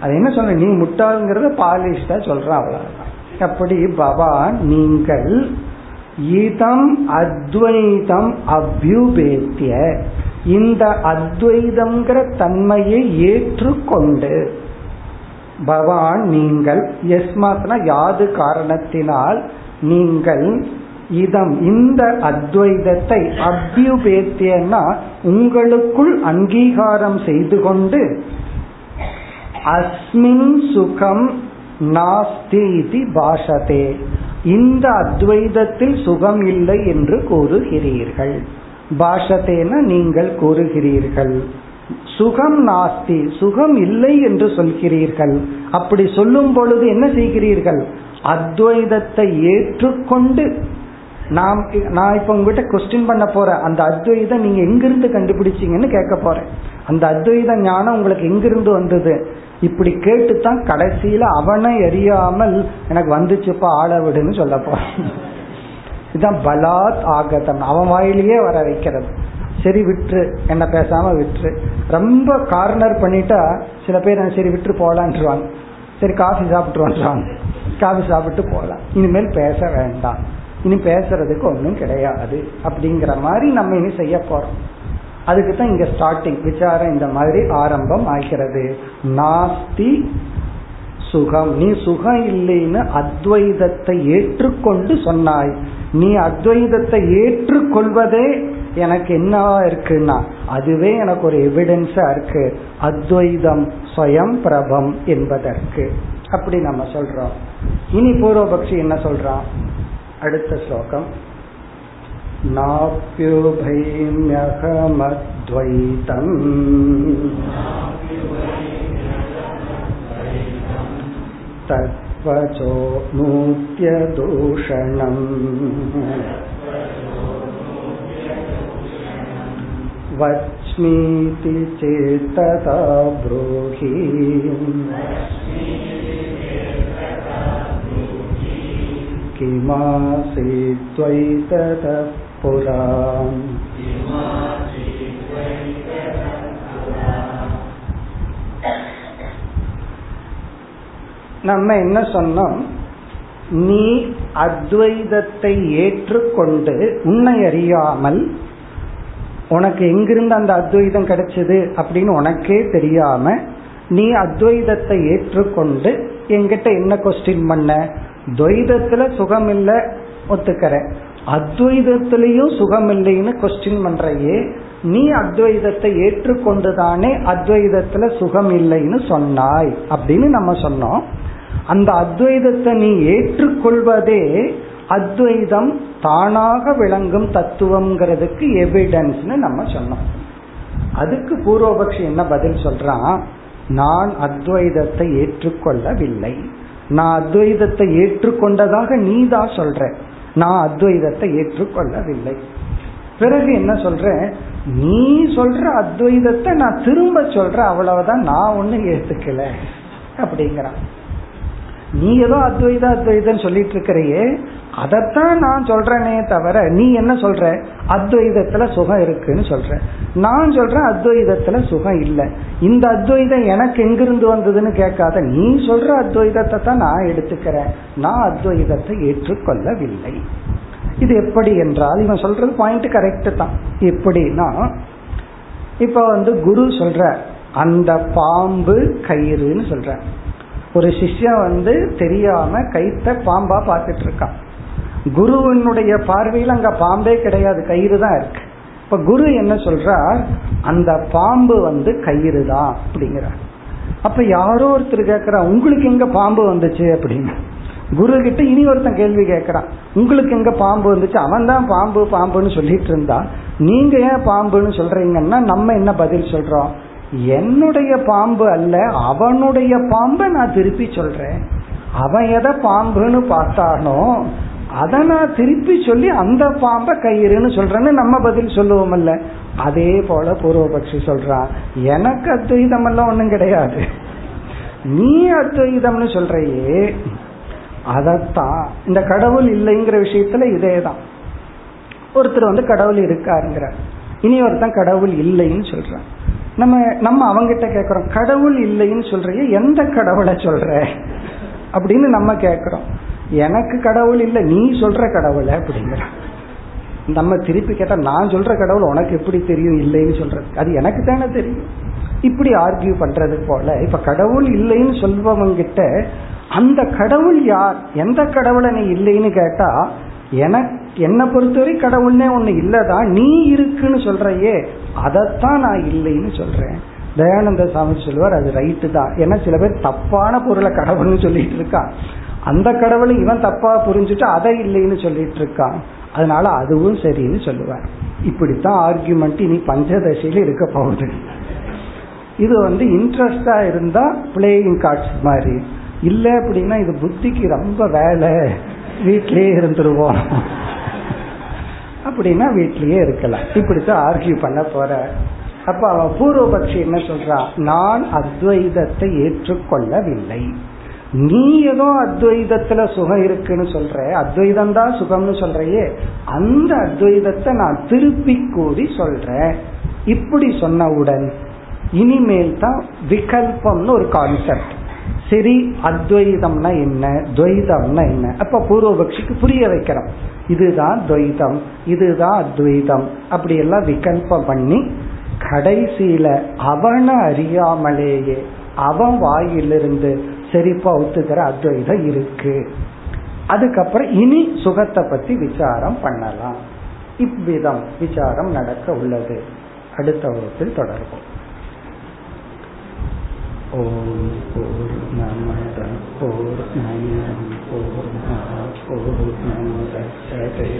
அது என்ன சொல்ற நீ முட்டாளுங்கிறத பாலிஷ்டா சொல்ற அவ்வளவுதான். அப்படி பவான் நீங்கள் இதம் அத்வைதம் அபியுபேத்திய இந்த அத்வைதம்ங்கிற தன்மையை ஏற்றுக்கொண்டு பவான் நீங்கள் எஸ்மாத்னா யாது காரணத்தினால் நீங்கள் இதம் இந்த அத்வைதத்தை அபியுபேத்தியன்னா உங்களுக்குள் அங்கீகாரம் செய்து கொண்டு அஸ்மின் சுகம் நாஸ்தி பாஷதே இந்த அத்வைதத்தில் சுகம் இல்லை என்று கூறுகிறீர்கள். பாஷத்தேன நீங்கள் கூறுகிறீர்கள். சுகம் நாஸ்தி சுகம் இல்லை என்று சொல்கிறீர்கள். அப்படி சொல்லும் பொழுது என்ன செய்கிறீர்கள்? அத்வைதத்தை ஏற்றுக்கொண்டு நாம் நான் இப்ப உங்ககிட்ட கொஸ்டின் பண்ண போறேன். அந்த அத்வைதம் நீங்க எங்கிருந்து கண்டுபிடிச்சீங்கன்னு கேட்க போறேன். அந்த அத்வைத ஞானம் உங்களுக்கு எங்கிருந்து வந்தது? இப்படி கேட்டுத்தான் கடைசியில அவனை அறியாமல் எனக்கு வந்துச்சுப்பா ஆள விடுன்னு சொல்லப்போ. இதுதான் பலாத் ஆகதம். அவன் வாயிலேயே வர வைக்கிறது. சரி விட்டுரு. என்ன பேசாம விட்டுரு. ரொம்ப கார்னர் பண்ணிட்டா சில பேர் சரி விட்டு போலான்றாங்க சரி காஃபி சாப்பிட்டு காஃபி சாப்பிட்டு போகலாம் இனிமேல் பேச வேண்டாம். இனி பேசுறதுக்கு ஒன்றும் கிடையாது. அப்படிங்கிற மாதிரி நம்ம இனி செய்ய போறோம். அதுக்கு தான் இங்க ஸ்டார்டிங் விசாரம் இந்த மாதிரி ஆரம்பம் ஆகிறது. நாஸ்தி சுகம். நீ சுகம் இல்லைன்னு அத்வைதத்தை ஏற்றுக்கொண்டு சொன்னாய். நீ அத்வைதத்தை ஏற்றுக்கொள்வதே எனக்கு என்னவா இருக்குன்னா அதுவே எனக்கு ஒரு எவிடன்ஸா இருக்கு. அத்வைதம் ஸ்வயம் பிரபம் என்பதற்கு. அப்படி நம்ம சொல்றோம். இனி பூர்வபக்ஷி என்ன சொல்றான் அடுத்த ஸ்லோகம். नाप्युभैम्यहमद्वैतम् तत्त्वचो नूत्यदूषणम् वच्मीति चेत्तथा ब्रूहि किमासीत्त्वैततः पुरा நம்ம என்ன சொன்னோம்? நீ அத்வைதத்தை ஏற்றுக்கொண்டு உன்னை அறியாமல் உனக்கு எங்கிருந்து அந்த அத்வைதம் கிடைச்சது அப்படின்னு உனக்கே தெரியாம நீ அத்வைதத்தை ஏற்றுக்கொண்டு என்கிட்ட என்ன கொஸ்டின் பண்ண? துவைதத்துல சுகம் இல்லை ஒத்துக்கிறேன். அத்வைதத்திலையும் சுகம் இல்லைன்னு கொஸ்டின் பண்றையே. நீ அத்வைதத்தை ஏற்றுக்கொண்டுதானே அத்வைதத்துல சுகம் இல்லைன்னு சொன்னாய். அப்படின்னு நம்ம சொன்னோம். அந்த அத்வைதத்தை நீ ஏற்றுக்கொள்வதே அத்வைதம் தானாக விளங்கும் தத்துவம்ங்கிறதுக்கு எவிடன்ஸ்னு நம்ம சொன்னோம். அதுக்கு பூர்வபக்ஷி என்ன பதில் சொல்றான் நான் அத்வைதத்தை ஏற்றுக்கொள்ளவில்லை. நான் அத்வைதத்தை ஏற்றுக்கொண்டதாக நீ தான் சொல்ற. நான் அத்வைதத்தை ஏற்றுக்கொள்ளவில்லை. பிறகு என்ன சொல்றேன்? நீ சொல்ற அத்வைதத்தை நான் திரும்ப சொல்றேன் அவ்வளவுதான் நான் ஒண்ணு ஏத்துக்கல அப்படிங்கிறான். நீ ஏதோ அத்வைத அத்வைதம் சொல்லிட்டு இருக்கிறையே அதைத்தான் நான் சொல்றேனே தவிர நீ என்ன சொல்ற? அத்வைதத்துல சுகம் இருக்குன்னு சொல்ற. நான் சொல்றேன் அத்வைதத்துல சுகம் இல்லை. இந்த அத்வைதம் எனக்கு எங்கிருந்து வந்ததுன்னு கேட்காத நீ சொல்ற அத்வைதத்தை தான் நான் எடுத்துக்கிறேன். நான் அத்வைதத்தை ஏற்றுக்கொள்ளவில்லை. இது எப்படி என்றால் இவன் சொல்றது பாயிண்ட் கரெக்ட் தான். எப்படின்னா இப்ப வந்து குரு சொல்ற அந்த பாம்பு கயிறுன்னு சொல்ற. ஒரு சிஷ்யன் வந்து தெரியாம கைத்த பாம்பா பார்த்துட்டு இருக்கான். குருவினுடைய பார்வையில் அங்க பாம்பே கிடையாது கயிறு தான் இருக்கு. இப்ப குரு என்ன சொல்றார்? அந்த பாம்பு வந்து கயிறு தான் அப்படிங்கிறார். அப்ப யாரோ ஒருத்தர் கேட்கிறா உங்களுக்கு எங்க பாம்பு வந்துச்சு? அப்படின்னு. குரு கிட்ட இனி ஒருத்தன் கேள்வி கேட்கறான் உங்களுக்கு எங்க பாம்பு வந்துச்சு? அவன் தான் பாம்பு பாம்புன்னு சொல்லிட்டு இருந்தா நீங்க ஏன் பாம்புன்னு சொல்றீங்கன்னா நம்ம என்ன பதில் சொல்றோம்? என்னுடைய பாம்பு அல்ல அவனுடைய பாம்பை நான் திருப்பி சொல்றேன். அவன் எதை பாம்புன்னு பார்த்தானோ அதை நான் திருப்பி சொல்லி அந்த பாம்பை கயிறுன்னு சொல்றேன்னு நம்ம பதில் சொல்லுவோம்ல அதே போல பூர்வபக்ஷி சொல்றான் எனக்கு அத்வைதம் எல்லாம் ஒண்ணும் கிடையாது. நீ அத்வைதம்னு சொல்றையே அதத்தான். இந்த கடவுள் இல்லைங்கிற விஷயத்துல இதே தான் ஒருத்தர் வந்து கடவுள் இருக்காருங்கிற இனி ஒருத்தன் கடவுள் இல்லைன்னு சொல்றான். நம்ம நம்ம அவங்கிட்ட கேட்குறோம் கடவுள் இல்லைன்னு சொல்றிய எந்த கடவுளை சொல்ற? அப்படின்னு நம்ம கேட்குறோம் எனக்கு கடவுள் இல்லை நீ சொல்ற கடவுள் அப்படிங்கிற. நம்ம திருப்பி கேட்டா நான் சொல்ற கடவுள் உனக்கு எப்படி தெரியும் இல்லைன்னு சொல்றது. அது எனக்கு தானே தெரியும். இப்படி ஆர்கியூ பண்றது போல இப்ப கடவுள் இல்லைன்னு சொல்பவங்கிட்ட அந்த கடவுள் யார்? எந்த கடவுளை நீ இல்லைன்னு கேட்டா எனக்கு என்னை பொறுத்தவரை கடவுள்னே ஒண்ணு இல்லதான் நீ இருக்குன்னு சொல்றையே அதைத்தான் நான் இல்லைன்னு சொல்றேன். தயானந்த சாமி சொல்லுவார் அது ரைட்டு தான். ஏன்னா சில பேர் தப்பான பொருளை கடவுள்னு சொல்லிட்டு இருக்கான் அந்த கடவுளை இவன் தப்பா புரிஞ்சுட்டு அதை இல்லைன்னு சொல்லிட்டு இருக்கான். அதனால அதுவும் சரின்னு சொல்லுவார். இப்படித்தான் ஆர்கியூமெண்ட் இனி பஞ்சதசையில இருக்க போகுது. இது வந்து இன்ட்ரெஸ்டா இருந்தா பிளேயிங் கார்ட்ஸ் மாதிரி. இல்ல அப்படின்னா இது புத்திக்கு ரொம்ப வேலை. வீட்லயே இருந்துருவோம். அப்படின்னா வீட்லயே இருக்கலாம். இப்படித்தான் ஆர்கியூ பண்ண போற. அப்ப அவன் பூர்வபக்ஷி என்ன சொல்றான் நான் அத்வைதத்தை ஏற்றுக்கொள்ளவில்லை. நீ ஏதோ அத்வைதத்துல சுகம் இருக்குன்னு சொல்ற அத்வைதம் தான் சுகம்னு சொல்றையே அந்த அத்வைதத்தை நான் திருப்பி கூறி சொல்றேன். இப்படி சொன்னவுடன் இனிமேல் தான் விகல்பம்னு ஒரு கான்செப்ட் சரி அத்வைதம்னா என்ன துவைதம்னா என்ன? அப்ப பூர்வபக்ஷிக்கு புரிய வைக்கிறோம். இதுதான் துவைதம் இதுதான் அத்வைதம். அப்படி எல்லாம் விகல்பம் பண்ணி கடைசியில அவனை அறியாமலேயே அவன் வாயிலிருந்து செரிப்பா ஒத்துக்கிற அத்வைதம் இருக்கு. அதுக்கப்புறம் இனி சுகத்தை பத்தி விசாரம் பண்ணலாம். இவ்விதம் விசாரம் நடக்க உள்ளது. அடுத்த வகுப்பில் தொடர்போம் ஓம் போர் நமத போர் நயம் போர் பூர்ணமுதச்சதே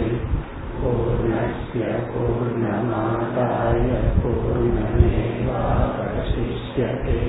பூர்ணஸ்ய பூர்ணமாதாய பூர்ணமேவாவசிஷ்யதே.